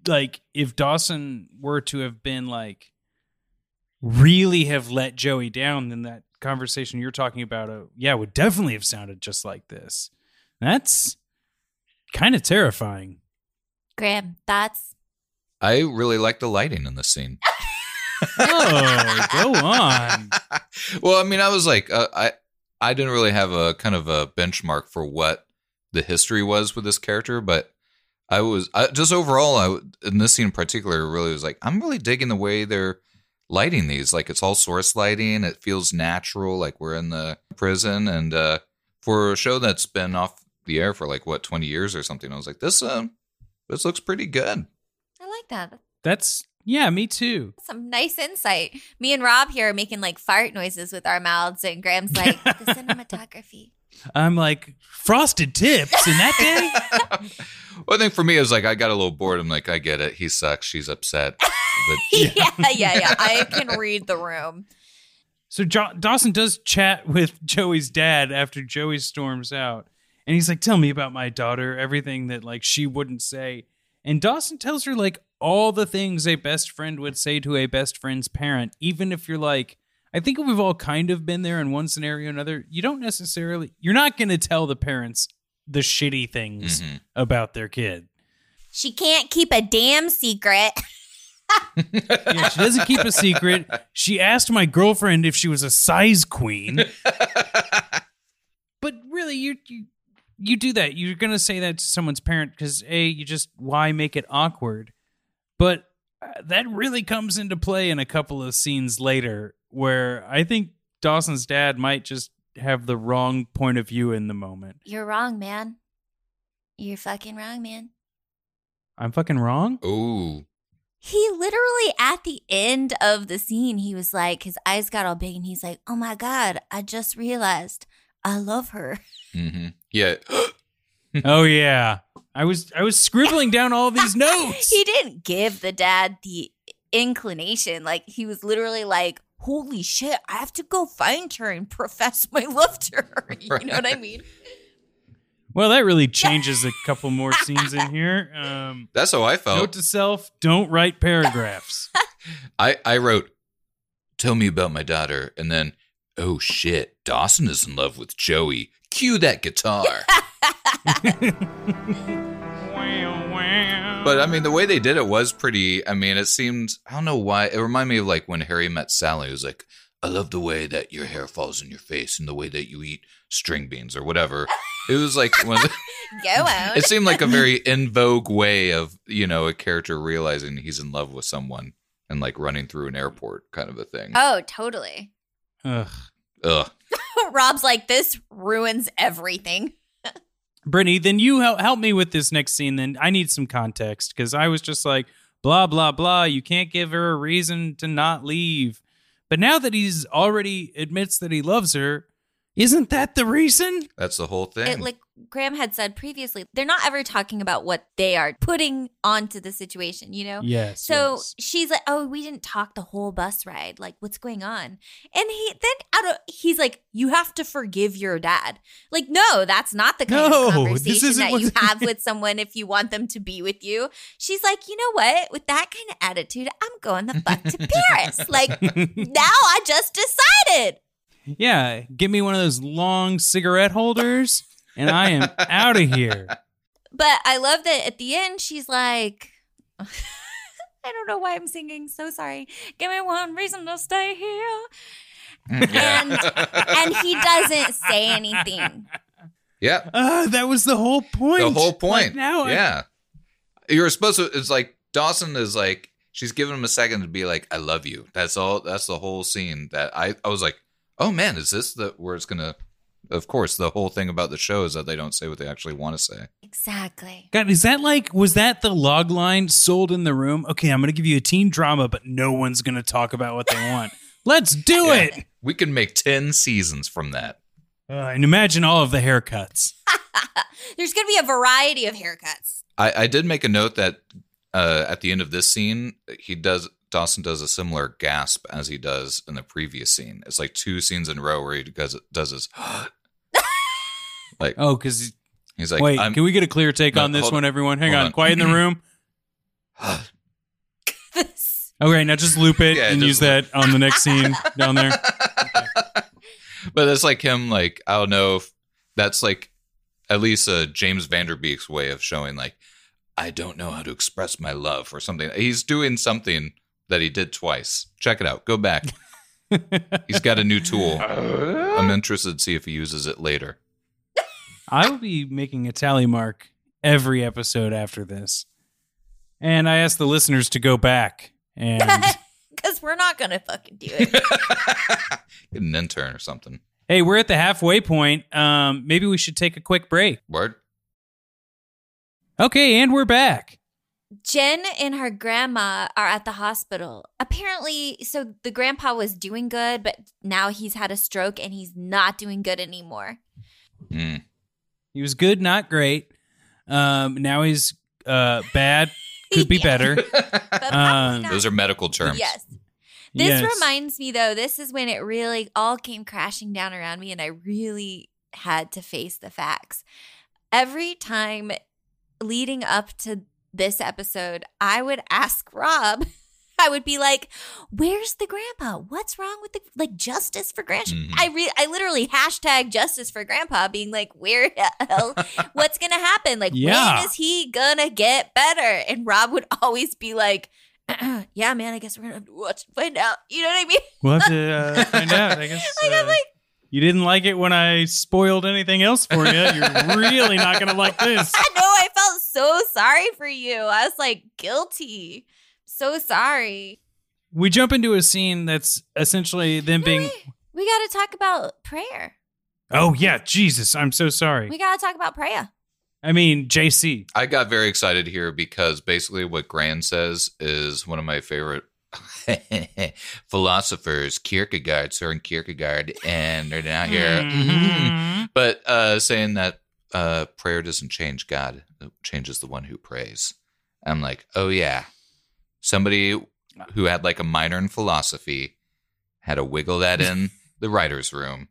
like if Dawson were to have been like really have let Joey down, then that conversation you're talking about, uh, yeah, would definitely have sounded just like this. That's kind of terrifying. Graham, thoughts? I really like the lighting in this scene. Oh, go on. well, I mean, I was like, uh, I I didn't really have a kind of a benchmark for what the history was with this character, but I was I, just overall, I in this scene in particular, really was like, I'm really digging the way they're lighting these. Like it's all source lighting. It feels natural, like we're in the prison, and uh, for a show that's been off the air for like what 20 years or something, I was like, this um, this looks pretty good. I like that. That's yeah, me too. Some nice insight. Me and Rob here are making like fart noises with our mouths, and Graham's like, the cinematography. I'm like frosted tips in that day. well, I think for me, it was like I got a little bored. I'm like, I get it. He sucks. She's upset. But yeah, yeah, yeah. I can read the room. So jo- Dawson does chat with Joey's dad after Joey storms out, and he's like, "Tell me about my daughter. Everything that like she wouldn't say." And Dawson tells her like all the things a best friend would say to a best friend's parent, even if you're like, I think we've all kind of been there in one scenario or another. You don't necessarily, you're not going to tell the parents the shitty things Mhm. about their kid. She can't keep a damn secret. Yeah, she doesn't keep a secret. She asked my girlfriend if she was a size queen. but really, you you you do that. You're gonna say that to someone's parent because a you just why make it awkward. But uh, that really comes into play in a couple of scenes later where I think Dawson's dad might just have the wrong point of view in the moment. You're wrong, man. You're fucking wrong, man. I'm fucking wrong. Ooh. He literally at the end of the scene, he was like, his eyes got all big, and he's like, "Oh my god, I just realized I love her." hmm yeah. oh yeah, I was I was scribbling down all these notes. he didn't give the dad the inclination. Like he was literally like, "Holy shit, I have to go find her and profess my love to her." You know what I mean? Well, that really changes a couple more scenes in here. Um, That's how I felt. Note to self: Don't write paragraphs. I, I wrote, Tell me about my daughter. And then, oh shit, Dawson is in love with Joey. Cue that guitar. but I mean, the way they did it was pretty. I mean, it seemed, I don't know why. It reminded me of like when Harry met Sally. It was like, I love the way that your hair falls in your face and the way that you eat string beans or whatever. It was like one the, Go on. it seemed like a very in vogue way of you know a character realizing he's in love with someone and like running through an airport kind of a thing. oh, totally. Ugh. Ugh. Rob's like, this ruins everything. Brittany, then you help, help me with this next scene. Then I need some context because I was just like, blah, blah, blah. You can't give her a reason to not leave. But now that he's already admits that he loves her, isn't that the reason? That's the whole thing. It, like Graham had said previously, they're not ever talking about what they are putting onto the situation, you know? Yes. So yes. she's like, "Oh, we didn't talk the whole bus ride. Like, what's going on?" And he then out of he's like, "You have to forgive your dad." Like, no, that's not the kind No, of conversation that you have with someone if you want them to be with you. She's like, "You know what? With that kind of attitude, I'm going the fuck to Paris. Like, now I just decided." Yeah, give me one of those long cigarette holders and I am out of here. But I love that at the end she's like, I don't know why I'm singing. So sorry. Give me one reason to stay here. And and he doesn't say anything. yeah. Uh, that was the whole point. The whole Like, point. now I- yeah. You're supposed to it's like Dawson is like she's giving him a second to be like, I love you. That's all that's the whole scene that I I was like, oh man, is this the where it's gonna of course, the whole thing about the show is that they don't say what they actually want to say. Exactly. God, is that like was that the log line sold in the room? Okay, I'm gonna give you a teen drama, but no one's gonna talk about what they want. Let's do Yeah. it. We can make 10 seasons from that. Uh, and imagine all of the haircuts. There's going to be a variety of haircuts. I, I did make a note that uh, at the end of this scene, he does Dawson does a similar gasp as he does in the previous scene. It's like two scenes in a row where he does does his like Oh, because he's like wait, I'm, can we get a clear take No, on this one, everyone? Hang on, on. quiet in the room. Okay, now just loop it Yeah, and just use that on the next scene down there. but that's like him like I don't know if that's like at least uh, James Van Der Beek's way of showing like I don't know how to express my love or something. He's doing something that he did twice. Check it out. Go back. He's got a new tool. I'm interested to see if he uses it later. I will be making a tally mark every episode after this. And I ask the listeners to go back and Because we're not going to fucking do it. Get an intern or something. hey, we're at the halfway point. Um, maybe we should take a quick break. Word. Okay, and we're back. Jen and her grandma are at the hospital. Apparently, so the grandpa was doing good, but now he's had a stroke and he's not doing good anymore. Mm. He was good, not great. Um, now he's uh, bad, could be better. Um. Those are medical terms. Yes. This Yes. reminds me, though, this is when it really all came crashing down around me, and I really had to face the facts. Every time leading up to this episode, I would ask Rob, I would be like, "Where's the grandpa? What's wrong with the like justice for grandpa?" Mhm. I re- I literally hashtag justice for grandpa, being like, "Where the hell? What's gonna happen? Like, Yeah. when is he gonna get better?" And Rob would always be like. yeah, man, I guess we're gonna have to watch find out. You know what I mean? We'll have to uh, find out. I guess. Like I'm uh, like, you didn't like it when I spoiled anything else for you. You're really not going to like this. I know I felt so sorry for you. I was like guilty. So sorry. We jump into a scene that's essentially them being. we, we gotta talk about prayer. Oh yeah, Jesus! I'm so sorry. We gotta talk about prayer. I mean, JC. I got very excited here because basically what Gran says is one of my favorite philosophers, Kierkegaard, Søren Kierkegaard, and they're not here. Mhm. But uh, saying that uh, prayer doesn't change God, it changes the one who prays. I'm like, oh yeah, somebody who had like a minor in philosophy had to wiggle that in the writer's room.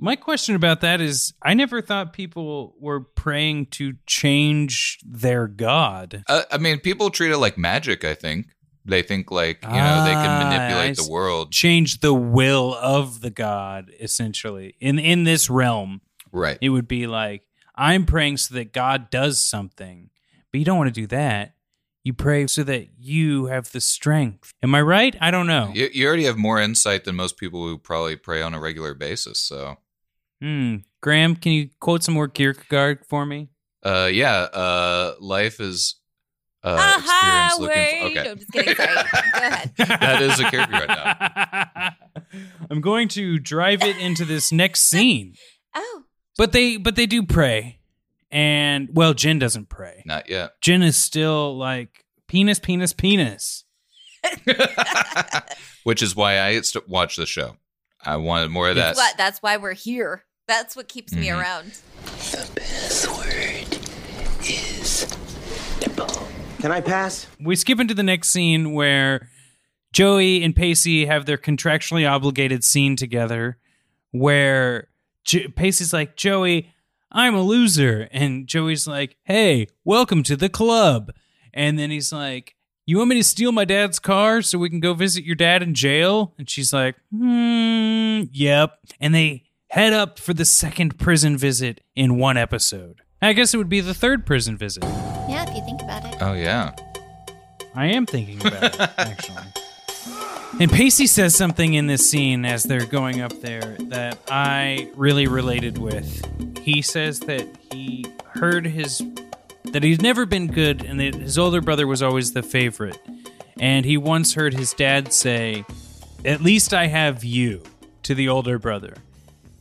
My question about that is, I never thought people were praying to change their God. Uh, I mean, people treat it like magic. I think they think like you know they Ah, can I manipulate the world, Change the will of the God, essentially. In in this realm, right? it would be like, I'm praying so that God does something. But you don't want to do that. You pray so that you have the strength. Am I right? I don't know. You, you already have more insight than most people who probably pray on a regular basis. So Hmm. Graham, can you quote some more Kierkegaard for me? Uh, yeah. Uh, life is uh, Aha, experience looking. wait. For, okay, No, just kidding. Sorry. Go ahead. That is a character right now. I'm going to drive it into this next scene. Oh. But they but they do pray. And well, Jen doesn't pray. not yet. Jen is still like penis, penis, penis. Which is why I st- watched the show. I wanted more of that. That's what that's why we're here. That's what keeps me Mhm. around. Can I pass? We skip into the next scene where Joey and Pacey have their contractually obligated scene together where Pacey's like, Joey, I'm a loser. And Joey's like, hey, welcome to the club. And then he's like, you want me to steal my dad's car so we can go visit your dad in jail? And she's like, hmm, yep. And they head up for the second prison visit in one episode. I guess it would be the third prison visit. Oh yeah. I am thinking about it, actually. And Pacey says something in this scene as they're going up there that I really related with. He says that he heard his that he's never been good and that his older brother was always the favorite. And he once heard his dad say, "At least I have you" to the older brother.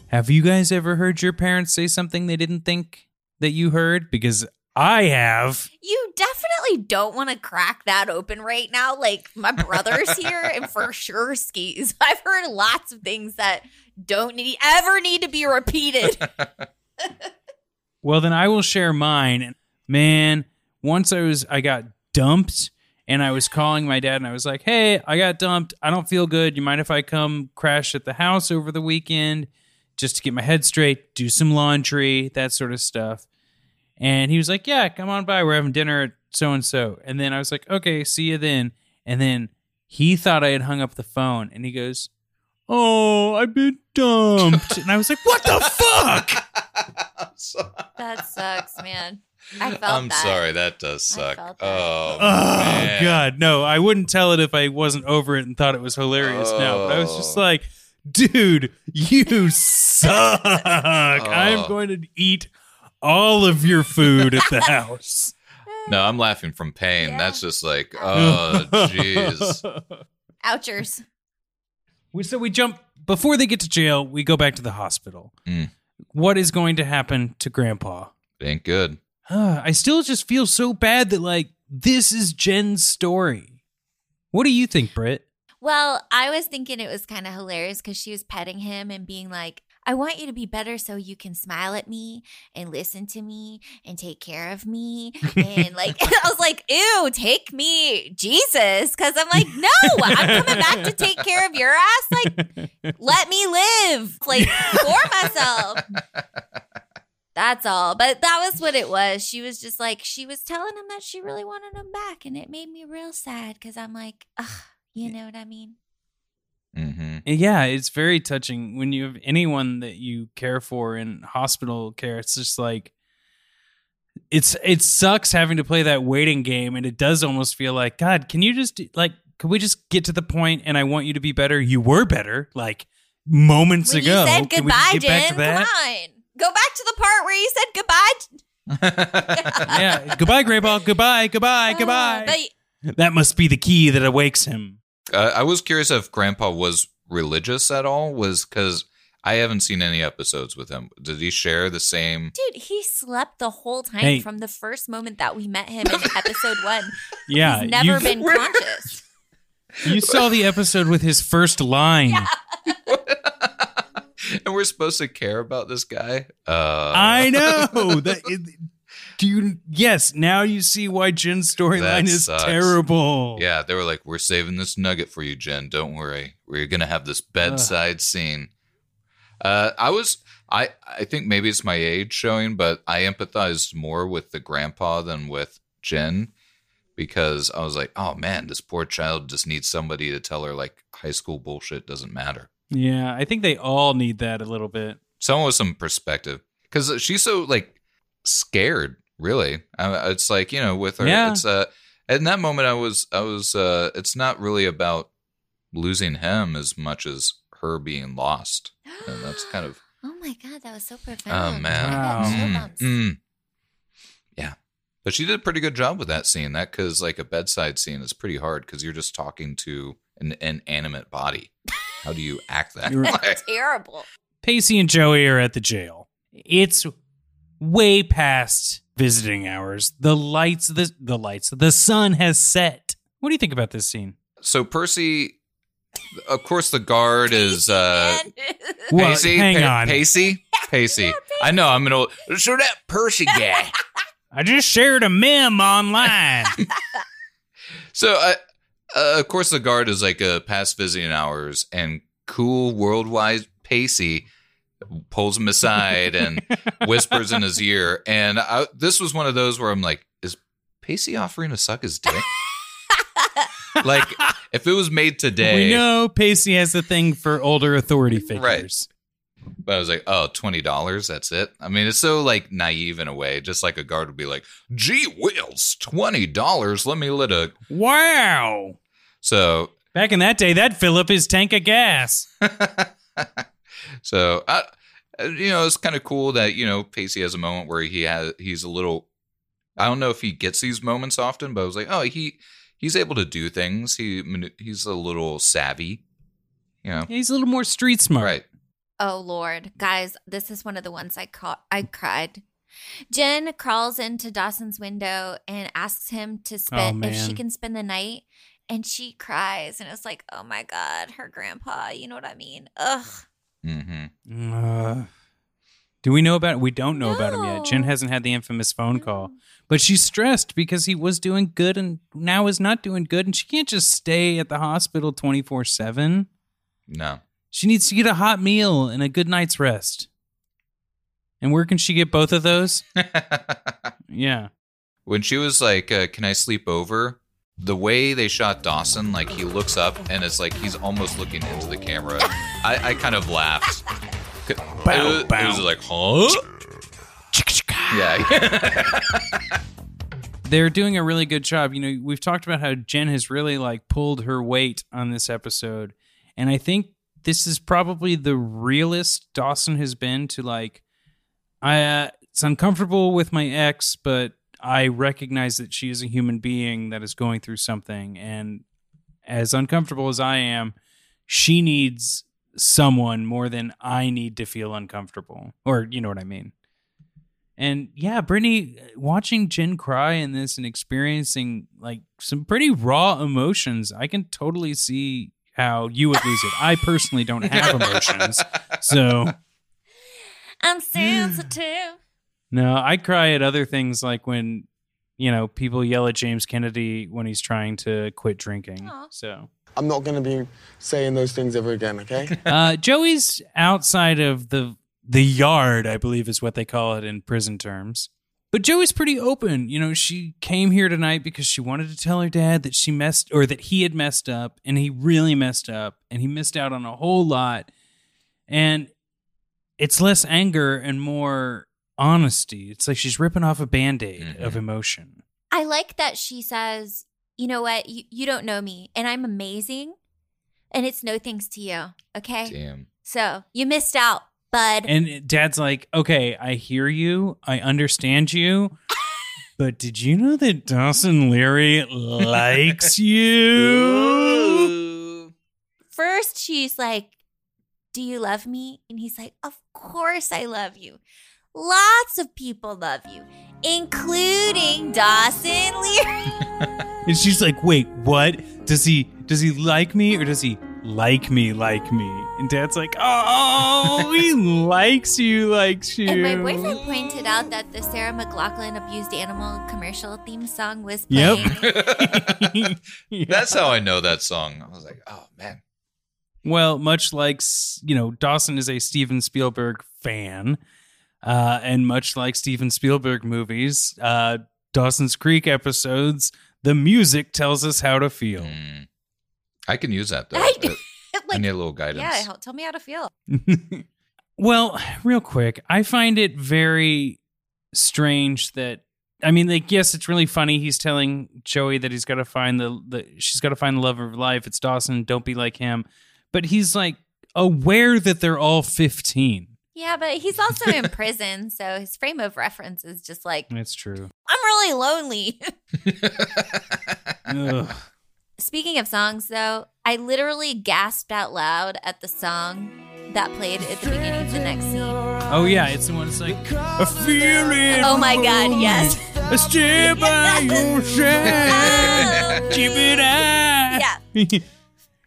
Have you guys ever heard your parents say something they didn't think that you heard? Because I have. You definitely don't want to crack that open right now. Like my brother's here and for sure skis. I've heard lots of things that don't need ever need to be repeated. Well, then I will share mine. And Man, once I was I got dumped and I was calling my dad and I was like, "Hey, I got dumped. I don't feel good. You mind if I come crash at the house over the weekend just to get my head straight, do some laundry, that sort of stuff?" And he was like, "Yeah, come on by. We're having dinner at so and so." And then I was like, "Okay, see you then." And then he thought I had hung up the phone and he goes, "Oh, I've been dumped." and I was like, "What the fuck?" That sucks, man. I felt I'm that. sorry. That does suck. that. Oh, Oh man. God, no! I wouldn't tell it if I wasn't over it and thought it was hilarious. now, but I was just Oh. like, "Dude, you suck! I'm Oh. going to eat all of your food at the house." No, I'm laughing from pain. Yeah. That's just like, oh, jeez. Ouchers. we so we jump before they get to jail. We go back to the hospital. Mm. What is going to happen to Grandpa? It ain't good. Uh, I still just feel so bad that like this is Jen's story. What do you think, Britt? Well, I was thinking it was kind of hilarious because she was petting him and being like, I want you to be better so you can smile at me and listen to me and take care of me. And like, I was like, ew, take me, Jesus. Cause I'm like, no, I'm coming back to take care of your ass. Like, let me live, like, for myself. That's all. But that was what it was. She was just like, she was telling him that she really wanted him back. And it made me real sad because I'm like, ugh, you know what I mean? Hmm Yeah, it's very touching when you have anyone that you care for in hospital care. It's just like it's it sucks having to play that waiting game, and it does almost feel like God. Can you just like? Can we just get to the point? And I want you to be better. You were better, like moments When ago. you said Can we goodbye, just get back Jen, to come on. Go back to the part where you said goodbye. Yeah, goodbye, Grandpa. Goodbye, goodbye, Uh, goodbye. but that must be the key that awakes him. Uh, I was curious if Grandpa was religious at all. Was because I haven't seen any episodes with him. Did he share the same? dude, he slept the whole time Hey. from the first moment that we met him in episode one. Yeah, He's never you, been conscious. you saw the episode with his first line. and we're supposed to care about this guy. Uh, I know that. It, do you? Yes. Now you see why Jen's storyline is sucks. terrible. Yeah, they were like, "We're saving this nugget for you, Jen. Don't worry. We're gonna have this bedside scene." Uh, I was, I, I think maybe it's my age showing, but I empathized more with the grandpa than with Jen because I was like, "Oh man, this poor child just needs somebody to tell her like high school bullshit doesn't matter." Yeah, I think they all need that a little bit. Someone with some perspective because she's so like scared. Really, uh, it's like you know, with her, Yeah. it's uh, in that moment, I was, I was, uh, it's not really about losing him as much as her being lost, and that's kind of Oh my god, that was so profound. Oh man. Wow. I got chill Mm, mm. Yeah. But she did a pretty good job with that scene. That because like a bedside scene is pretty hard because you're just talking to an inanimate body. How do you act that? You're- Terrible. Pacey and Joey are at the jail. It's way past visiting hours. The lights, the the lights, the sun has set. What do you think about this scene? so Percy, of course, the guard is uh, Well, Pacey. hang Pa- on. Pacey. Pacey. I know. I'm gonna. So that Percy guy. I just shared a meme online. So, uh, uh, of course, the guard is like a past visiting hours, and cool worldwide Pacey pulls him aside and whispers in his ear. And I, this was one of those where I'm like, is Pacey offering to suck his dick? like, if it was made today, we know Pacey has a thing for older authority Right. figures. but I was like, oh, $20, that's it. I mean, it's so like naive in a way, just like a guard would be like, gee whiz, $20, let me let a. Wow. So Back in that day, that'd fill up his tank of gas. so I, uh, you know, it's kind of cool that you know Pacey has a moment where he has he's a little. I don't know if he gets these moments often, but I was like, oh, he he's able to do things. He he's a little savvy, you know. He's a little more street smart. Right. Oh Lord, guys, this is one of the ones I caught. I cried. Jen crawls into Dawson's window and asks him to spend if she can spend the night, and she cries, and it's like, oh my god, her grandpa. You know what I mean? Ugh. Mm-hmm. Uh, do we know about it? We don't know about him yet. Jen hasn't had the infamous phone call. But she's stressed because he was doing good and now is not doing good. And she can't just stay at the hospital 24 7. No. She needs to get a hot meal and a good night's rest. And where can she get both of those? Yeah. when she was like, uh, "Can I sleep over?" The way they shot Dawson, like he looks up and it's like he's almost looking into the camera. I, I kind of laughed. It was, it was like, huh? Yeah. They're doing a really good job. You know, we've talked about how Jen has really like pulled her weight on this episode. And I think this is probably the realest Dawson has been to like I uh, it's uncomfortable with my ex, but I recognize that she is a human being that is going through something and as uncomfortable as I am, she needs someone more than I need to feel uncomfortable. Or you know what I mean. And yeah, Brittany, watching Jen cry in this and experiencing like some pretty raw emotions, I can totally see how you would lose it. I personally don't have emotions. So, I'm hmm. sensitive. No, I cry at other things like when, you know, people yell at James Kennedy when he's trying to quit drinking. Aw. So, I'm not going to be saying those things ever again, okay? uh, Joey's outside of the the yard, I believe is what they call it in prison terms. But Joey's pretty open. You know, she came here tonight because she wanted to tell her dad that she messed or that he had messed up and he really messed up and he missed out on a whole lot. And it's less anger and more honesty. It's like she's ripping off a band-aid of Mhm. emotion. I like that she says, you know what? You, you don't know me, and I'm amazing, and it's no thanks to you. Okay. Damn. So you missed out, bud. And dad's like, okay, I hear you. I understand you. But did you know that Dawson Leary likes you? First, she's like, Do you love me? And he's like, Of course I love you. Lots of people love you, including Dawson Leary. And she's like, wait, what? Does he does he like me or does he like me like me? And dad's like, oh, he likes you, likes you. and my boyfriend pointed out that the Sarah McLachlan abused animal commercial theme song was playing. Yep. playing. That's how I know that song. I was like, oh man. Well, much like you know, Dawson is a Steven Spielberg fan, uh, and much like Steven Spielberg movies, uh, Dawson's Creek episodes, the music tells us how to feel. Mm. I can use that though. I- Uh, I need a little guidance. yeah, help- tell me how to feel. well, real quick, I find it very strange that I mean, like, yes, it's really funny. He's telling Joey that he's got to find the, the she's got to find the love of her life. It's Dawson. Don't be like him. But he's like aware that they're all fifteen. Yeah, but he's also in prison, so his frame of reference is just like, It's true. I'm really lonely. Ugh. Speaking of songs, though, I literally gasped out loud at the song that played at the beginning of the next scene. Oh yeah, it's the one that's like a feeling. Oh my God, yes. A step by your side. Keep it out. Yeah.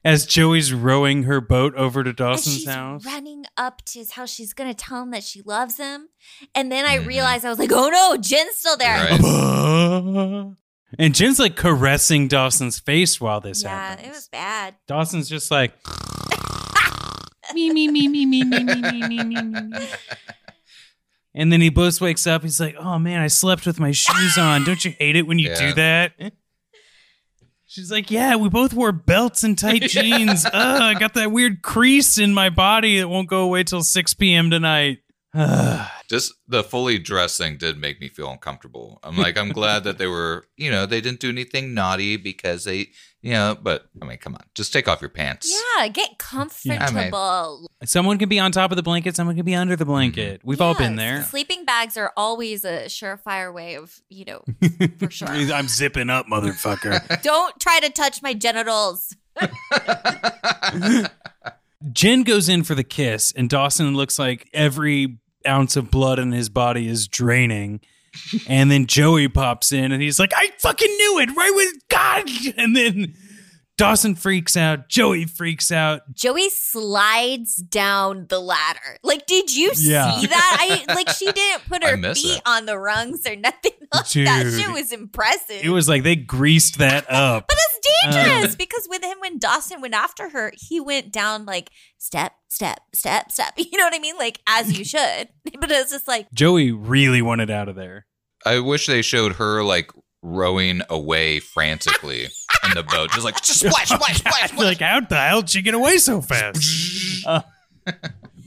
As Joey's rowing her boat over to And Dawson's she's house. running up to his house. She's going to tell him that she loves him. And then I Mhm. realized I was like, oh no, Jen's still there. Right. And Jen's like caressing Dawson's face while this yeah, happens. Yeah, it was bad. Dawson's just like me me me me me me me me me me me. And then he both wakes up. He's like, "Oh man, I slept with my shoes on. Don't you hate it when you Yeah. do that?" She's like, "Yeah, we both wore belts and tight jeans. Ugh, I got that weird crease in my body that won't go away till 6 p.m. tonight." Ugh. Just the fully dressed thing did make me feel uncomfortable. I'm like, I'm glad that they were, you know, they didn't do anything naughty because they, you know, but I mean, come on, just take off your pants. Yeah, get comfortable. someone can be on top of the blanket. Someone can be under the mm-hmm. blanket. We've all been there. Sleeping bags are always a surefire way of, you know, for sure. I'm zipping up, motherfucker. Don't try to touch my genitals. Jen goes in for the kiss, and Dawson looks like every ounce of blood in his body is draining. and then Joey pops in, and he's like, "I fucking knew it, right with God." And then Dawson freaks out. Joey freaks out. Joey slides down the ladder. Like, did you Yeah. see that? I like she didn't put her feet it. on the rungs or nothing like that. Dude. Shit was impressive. It was like they greased that up. but it's Uh. dangerous because with him, when Dawson went after her, he went down like step, step, step, step. You know what I mean? Like as you should. But it's just like Joey really wanted out of there. I wish they showed her like rowing away frantically in the boat, just like splash, splash, splash, splash. like, how the hell did she get away so fast? Uh,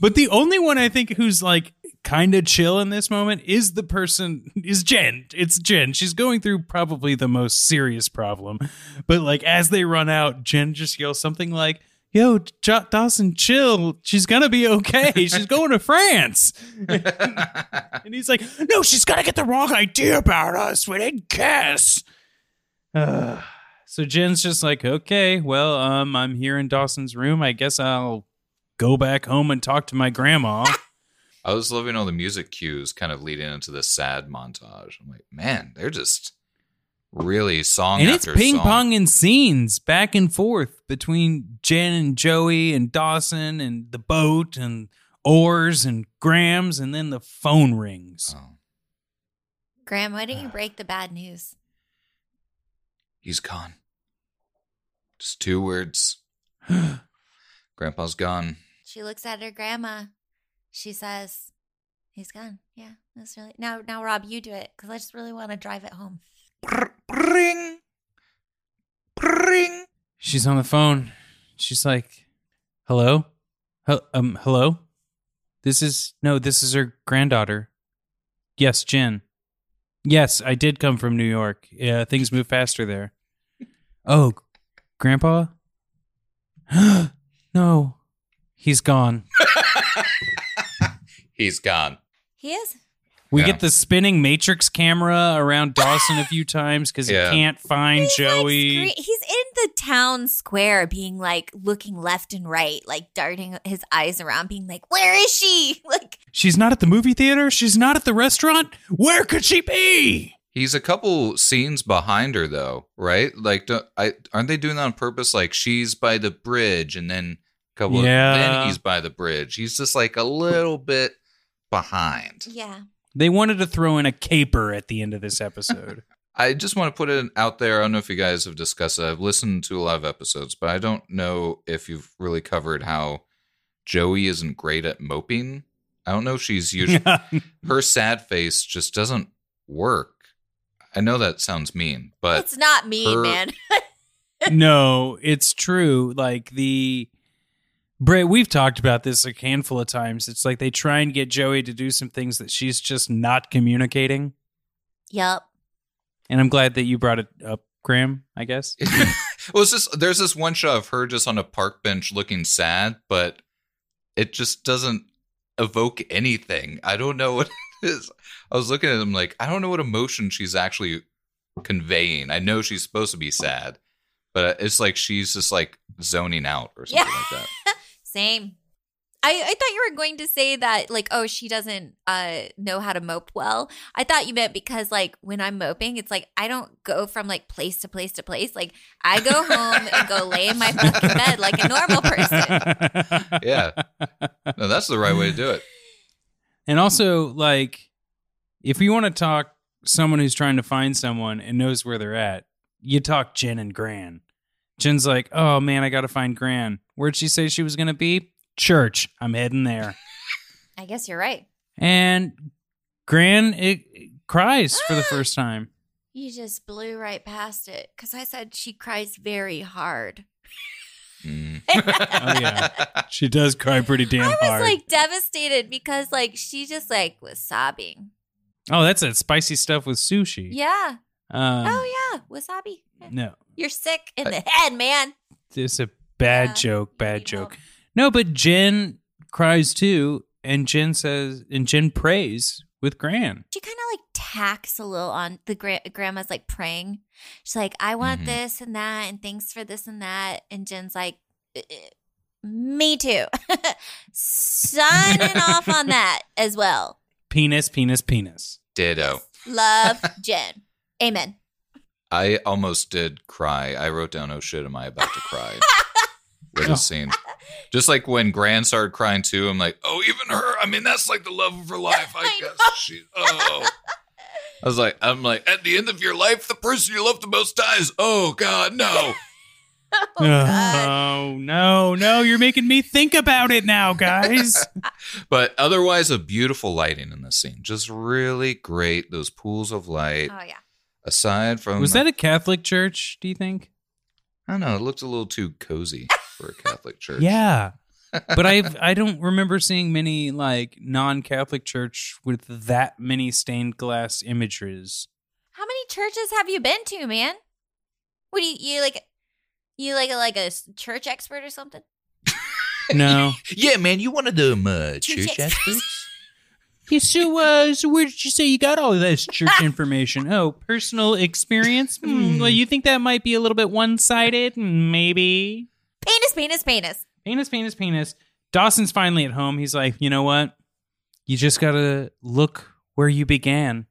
but the only one I think who's like kind of chill in this moment is the person is Jen. It's Jen. She's going through probably the most serious problem. But like as they run out, Jen just yells something like, "Yo, J- Dawson, chill. She's gonna be okay. She's going to France." and he's like, "No, she's gotta get the wrong idea about us. We didn't kiss." Uh, so Jen's just like, okay, well, um, I'm here in Dawson's room. I guess I'll go back home and talk to my grandma. I was loving all the music cues kind of leading into this sad montage. I'm like, man, they're just really song and it's ping song. pong and scenes back and forth between Jen and Joey and Dawson and the boat and oars and Grams, and then the phone rings. Oh, Graham, why didn't you ah. break the bad news? he's gone. Just two words. Grandpa's gone. She looks at her grandma. She says, "He's gone." Yeah, that's really now. Now, Rob, you do it because I just really want to drive it home. Ring. Ring. She's on the phone. She's like, "Hello, Hel- um, hello. This is no, this is her granddaughter. Yes, Jen. Yes, I did come from New York. Yeah, things move faster there. Oh, Grandpa? no, he's gone. He's gone. He is. We Yeah. get the spinning matrix camera around Dawson a few times because Yeah. he can't find He's like Joey. scre- he's in the town square, being like looking left and right, like darting his eyes around, being like, "Where is she?" Like, She's not at the movie theater. She's not at the restaurant. Where could she be? He's a couple scenes behind her though, right? Like, do, I aren't they doing that on purpose? Like, she's by the bridge, and then a couple. Yeah. then he's by the bridge. He's just like a little bit behind. yeah, They wanted to throw in a caper at the end of this episode. I just want to put it out there. I don't know if you guys have discussed it. I've listened to a lot of episodes, but I don't know if you've really covered how Joey isn't great at moping. I don't know if she's usually her sad face just doesn't work. I know that sounds mean, but it's not mean, her- man. no, it's true. Like the Bray, we've talked about this a handful of times. It's like they try and get Joey to do some things that she's just not communicating. yup. And I'm glad that you brought it up, Graham, I guess. well, it's just there's this one shot of her just on a park bench looking sad, but it just doesn't evoke anything. I don't know what it is. I was looking at him like I don't know what emotion she's actually conveying. I know she's supposed to be sad, but it's like she's just like zoning out or something Yeah. like that. Same. I, I thought you were going to say that like oh she doesn't uh know how to mope well. I thought you meant because like when I'm moping it's like I don't go from like place to place to place. Like I go home and go lay in my fucking bed like a normal person. Yeah. No, that's the right way to do it. And also, like, if you want to talk someone who's trying to find someone and knows where they're at, you talk Jen and Gran. Jen's like, oh man, I got to find Gran. Where'd she say she was going to be? Church. I'm heading there. I guess you're right. and Gran it, it cries for the first time. You just blew right past it because I said she cries very hard. Mm. Oh, yeah. She does cry pretty damn hard. I was hard. like devastated because like she just like was sobbing. oh, that's that spicy stuff with sushi. Yeah. Um, oh yeah, wasabi. No, You're sick in the head, man. it's a bad Yeah, joke. Bad need joke. help. No, but Jen cries too, and Jen says, and Jen prays with Gran. She kind of like tacks a little on the gra- grandma's like praying. She's like, I want Mhm. this and that, and thanks for this and that. And Jen's like, "Uh, uh, me too. Signing off on that as well. Penis, penis, penis. Ditto. Love Jen. Amen. I almost did cry. I wrote down, "Oh shit, am I about to cry?" with Oh. the scene. Just like when Gran started crying too, I'm like, "Oh, even her." I mean, that's like the love of her life. I, I guess she. Oh. I was like, I'm like, at the end of your life, the person you love the most dies. Oh God, no. Oh, oh, God. Oh, no, no, you're making me think about it now, guys. but otherwise, a beautiful lighting in this scene. Just really great. Those pools of light. Oh, yeah. Aside from Was that a Catholic church, do you think? I don't know. It looked a little too cozy for a Catholic church. Yeah. But I I don't remember seeing many like non-Catholic church with that many stained glass images. How many churches have you been to, man? What do you, you like? You like a, like a s- church expert or something? No. Yeah, man. You one of them uh, Church church experts. experts? Yeah, so, uh, so where did you say you got all of this church information? Oh, personal experience? Hmm, well, you think that might be a little bit one sided? Maybe. Penis, penis, penis. Penis, penis, penis. Dawson's finally at home. He's like, you know what? You just got to look where you began.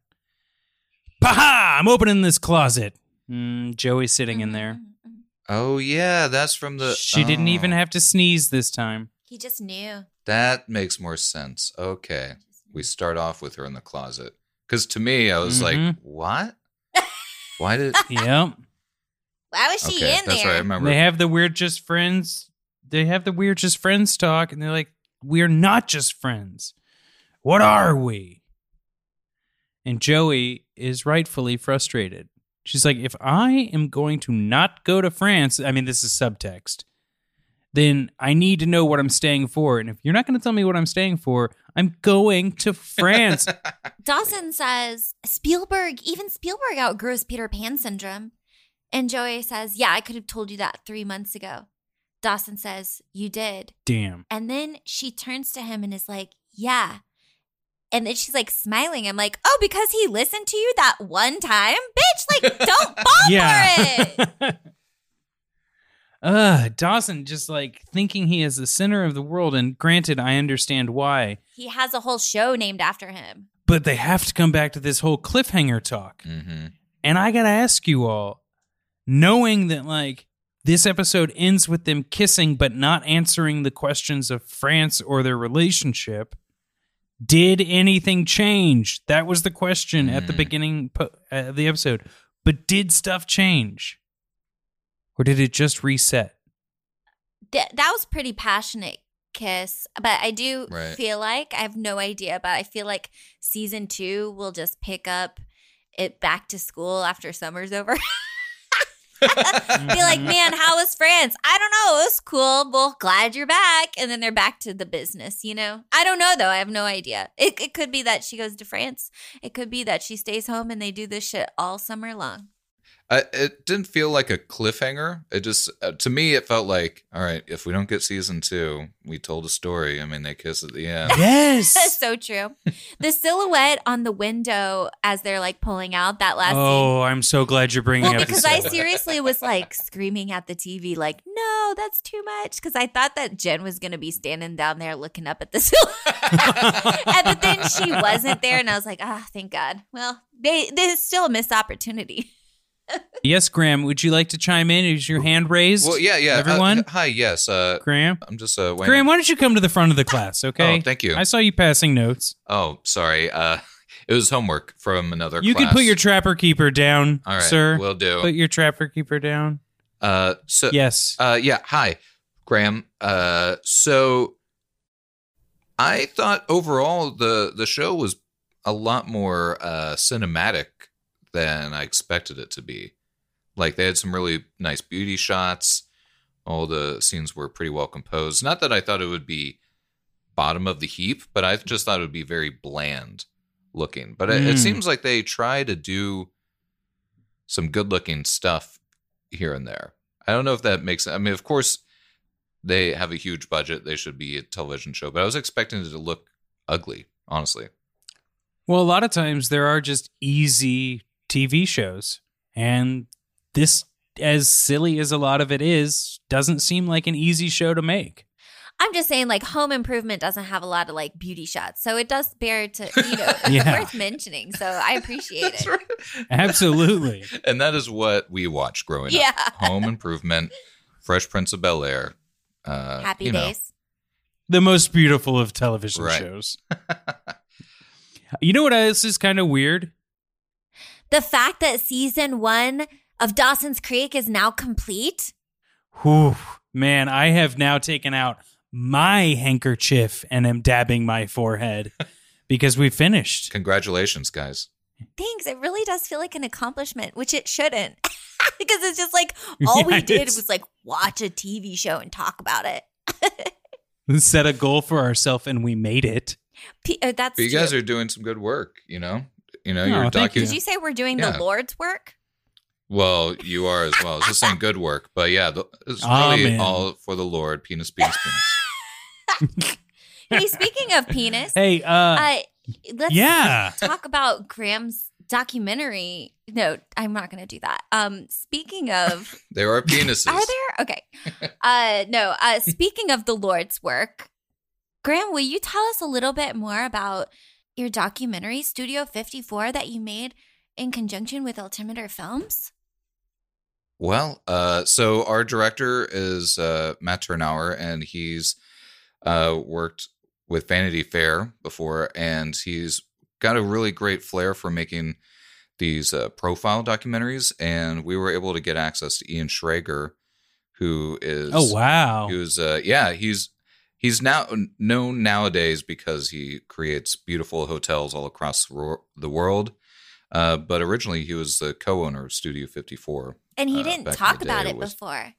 Paha! I'm opening this closet. Mm, Joey's sitting in there. Mhm. Oh yeah, that's from the. She didn't even oh, have to sneeze this time. He just knew. That makes more sense. Okay, we start off with her in the closet. Because to me, I was like, Mhm. what? Why did? Yep. Why was she okay, in that's there? right. I remember. They have the weird just friends. They have the weird just friends talk, and they're like, "We're not just friends. What are we?" And Joey is rightfully frustrated. She's like, "If I am going to not go to France, I mean, this is subtext. Then I need to know what I'm staying for, and if you're not going to tell me what I'm staying for, I'm going to France." Dawson says Spielberg, even Spielberg outgrows Peter Pan syndrome. And Joey says, Yeah, I could have told you that three months ago. Dawson says, You did. Damn. And then she turns to him and is like, Yeah. And then she's like smiling. I'm like, Oh, because he listened to you that one time? Bitch, like, don't fall for it. uh, Dawson just like thinking he is the center of the world, and granted, I understand why, He has a whole show named after him. but they have to come back to this whole cliffhanger talk. hmm And I gotta ask you all, knowing that like this episode ends with them kissing but not answering the questions of France or their relationship, did anything change? That was the question at the Hmm. beginning uh, of the episode. But did stuff change? Or did it just reset? Th- that was pretty passionate kiss but i do Right. feel like i have no idea but i feel like season two will just pick up it back to school after summer's over be like man how was france? I don't know. It was cool. Well glad you're back. And then they're back to the business you know? I don't know though. I have no idea. It, it could be that she goes to france. It could be that she stays home and they do this shit all summer long I, it didn't feel like a cliffhanger. It just uh, to me it felt like all right. If we don't get season two, we told a story. I mean, they kiss at the end. Yes. That's so true. The silhouette on the window as they're like pulling out that last scene. oh, I'm so glad you're bringing Well, up because the I seriously was like screaming at the TV, like, no, that's too much. Because I thought that Jen was going to be standing down there looking up at the silhouette. and, but then she wasn't there. And I was like, ah, thank God. Well, they, they still a missed opportunity. Yes, Graham, would you like to chime in? Is your hand raised? Well, yeah, yeah. uh, Everyone? hi, yes. Uh, Graham? I'm just uh, waiting. Graham, why don't you come to the front of the class, okay? Oh, thank you. I saw you passing notes. Oh, sorry. Uh, it was homework from another. You class. can put your trapper keeper down, All right, sir. will do. Put your trapper keeper down. Uh, so Yes. Uh, yeah. Hi, Graham. Uh, so I thought overall the the show was a lot more uh, cinematic than I expected it to be. Like they had some really nice beauty shots. All the scenes were pretty well composed. Not that I thought it would be bottom of the heap, but I just thought it would be very bland looking. But it, it Mm. seems like they try to do some good looking stuff here and there. I don't know if that makes I mean, of course, they have a huge budget. They should be a television show, but I was expecting it to look ugly, honestly. Well, a lot of times there are just easy TV shows, and this, as silly as a lot of it is, doesn't seem like an easy show to make. I'm just saying, like, Home Improvement doesn't have a lot of like beauty shots. So it does bear to, you know, Yeah. worth mentioning. So I appreciate it. Absolutely. And that is what we watched growing Yeah. up. Home Improvement, Fresh Prince of Bel Air. Uh, Happy you know. days. the most beautiful of television Right. shows. you know what else is kind of weird? The fact that season one of Dawson's Creek is now complete. Whew, man, I have now taken out my handkerchief and am dabbing my forehead because we finished. Congratulations, guys. Thanks. It really does feel like an accomplishment, which it shouldn't. because it's just like all Yeah, we did was like watch a TV show and talk about it. Set a goal for ourselves and we made it. P- uh, that's But you true. guys are doing some good work, you know? You know, No, you're thank you. Did you say we're doing Yeah. the Lord's work? Well, you are as well. It's just saying good work. But yeah, the, it's really Amen. all for the Lord. Penis, penis, penis. Hey, speaking of penis, Hey, uh, uh, let's yeah. talk about Graham's documentary. No, I'm not going to do that. Um, speaking of, There are penises. are there? Okay. Uh, no. Uh, speaking of the Lord's work, Graham, will you tell us a little bit more about your documentary Studio 54 that you made in conjunction with Altimeter Films? Well, uh, so our director is uh, Matt Tyrnauer, and he's uh, worked with Vanity Fair before, and he's got a really great flair for making these uh, profile documentaries. And we were able to get access to Ian Schrager, who is Oh wow. who's uh, yeah he's he's now known nowadays because he creates beautiful hotels all across the world. Uh, but originally, he was the co-owner of Studio 54. And he Uh, didn't talk about it was- before.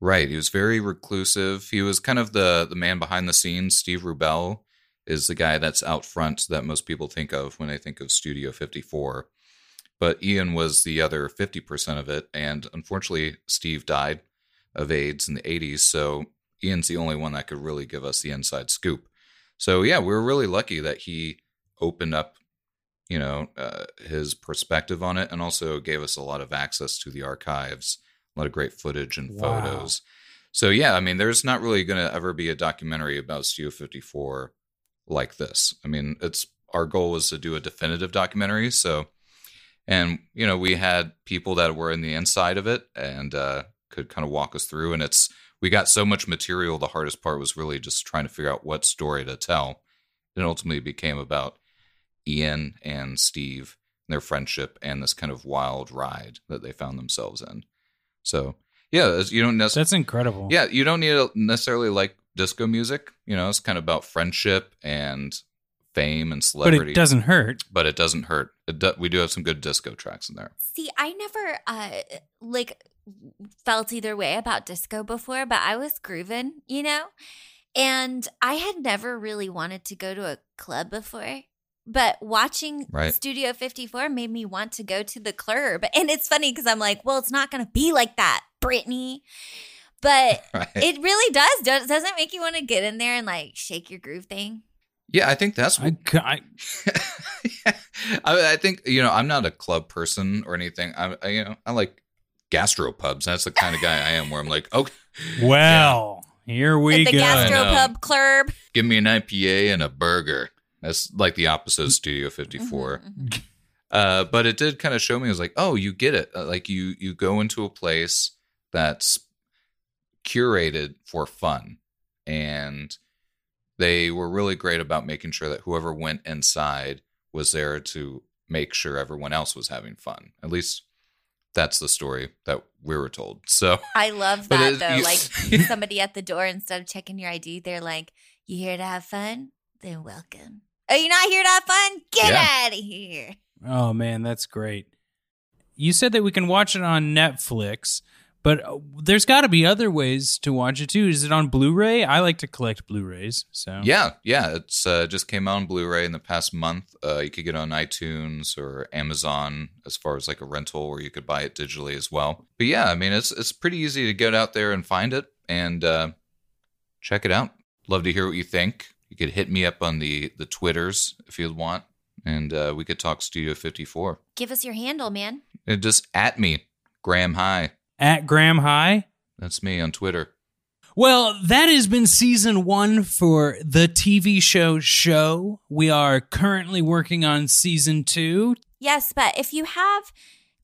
Right. He was very reclusive. He was kind of the the man behind the scenes. Steve Rubell is the guy that's out front that most people think of when they think of Studio 54. But Ian was the other 50% of it. And unfortunately, Steve died of AIDS in the 80s. So Ian's the only one that could really give us the inside scoop. So, yeah, we were really lucky that he opened up, you know, uh, his perspective on it and also gave us a lot of access to the archives, a lot of great footage and Wow. photos. So, yeah, I mean, there's not really going to ever be a documentary about Studio 54 like this. I mean, it's our goal was to do a definitive documentary. So, and you know, we had people that were in the inside of it and uh, could kind of walk us through. And it's we got so much material. The hardest part was really just trying to figure out what story to tell. It ultimately became about Ian and Steve, their friendship, and this kind of wild ride that they found themselves in. So, yeah, you don't necessarily. That's incredible. Yeah, you don't need to necessarily like disco music. You know, it's kind of about friendship and fame and celebrity. but celebrity. it doesn't hurt. But it doesn't hurt. It do, we do have some good disco tracks in there. See, I never uh like felt either way about disco before, but I was grooving, you know? And I had never really wanted to go to a club before. but watching Right. Studio 54 made me want to go to the club. And it's funny because I'm like, well, it's not going to be like that, Brittany. But Right. it really does. Does- Doesn't make you want to get in there and like shake your groove thing? yeah, I think that's I, I, I, I think you know I'm not a club person or anything. I, I you know I like gastropubs. That's the kind of guy I am. Where I'm like, okay, well, here we At the go. gastropub club. give me an IPA and a burger. That's like the opposite of Studio 54. Mhm, mhm. Uh, but it did kind of show me. I was like, oh, you get it. Uh, Like you you go into a place that's curated for fun, and they were really great about making sure that whoever went inside was there to make sure everyone else was having fun. At least that's the story that we were told. So I love that it- though. you- like somebody at the door, instead of checking your ID, they're like, You here to have fun? Then welcome. Are you not here to have fun? Get Yeah. out of here. Oh man, that's great. You said that we can watch it on Netflix, but uh, there's got to be other ways to watch it too. Is it on Blu-ray? I like to collect Blu-rays, so Yeah, yeah. It's uh, just came out on Blu-ray in the past month. Uh, you could get it on iTunes or Amazon as far as like a rental, or you could buy it digitally as well. But yeah, I mean, it's it's pretty easy to get out there and find it and uh, check it out. Love to hear what you think. You could hit me up on the the Twitters if you'd want, and uh, we could talk Studio 54. Give us your handle, man. And just at me, Graham High. At Graham High. That's me on Twitter. Well, that has been season one for the TV show show. We are currently working on season two. Yes, but if you have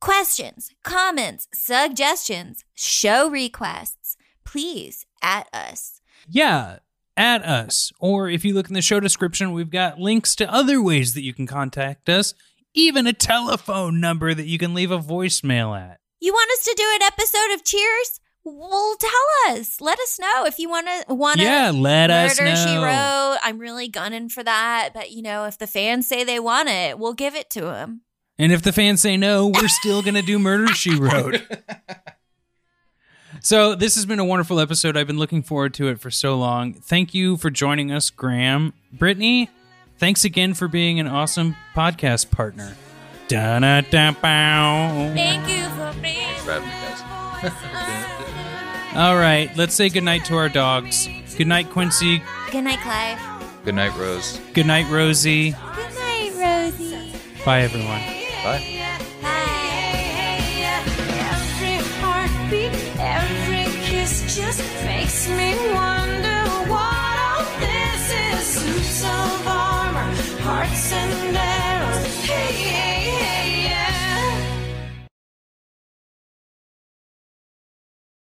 questions, comments, suggestions, show requests, please at us. Yeah, at us. Or if you look in the show description, we've got links to other ways that you can contact us, even a telephone number that you can leave a voicemail at. You want us to do an episode of Cheers? Well, tell us. Let us know if you want to. Want to Yeah, let us Murder know. She Wrote. I'm really gunning for that, but you know, if the fans say they want it, we'll give it to them. And if the fans say no, we're still going to do Murder She Wrote. So, this has been a wonderful episode. I've been looking forward to it for so long. Thank you for joining us, Graham. Brittany, thanks again for being an awesome podcast partner. Da-da-da-bow. Thank you for being. Thanks for me. All right, let's say goodnight to our dogs. Good night, Quincy. Good night, Clive. Good night, Rose. Good night, Rosie. Good night, Rosie. Bye, everyone. Bye. Every kiss just makes me wonder what all this is. Suits of armor, hearts and arrows. Hey,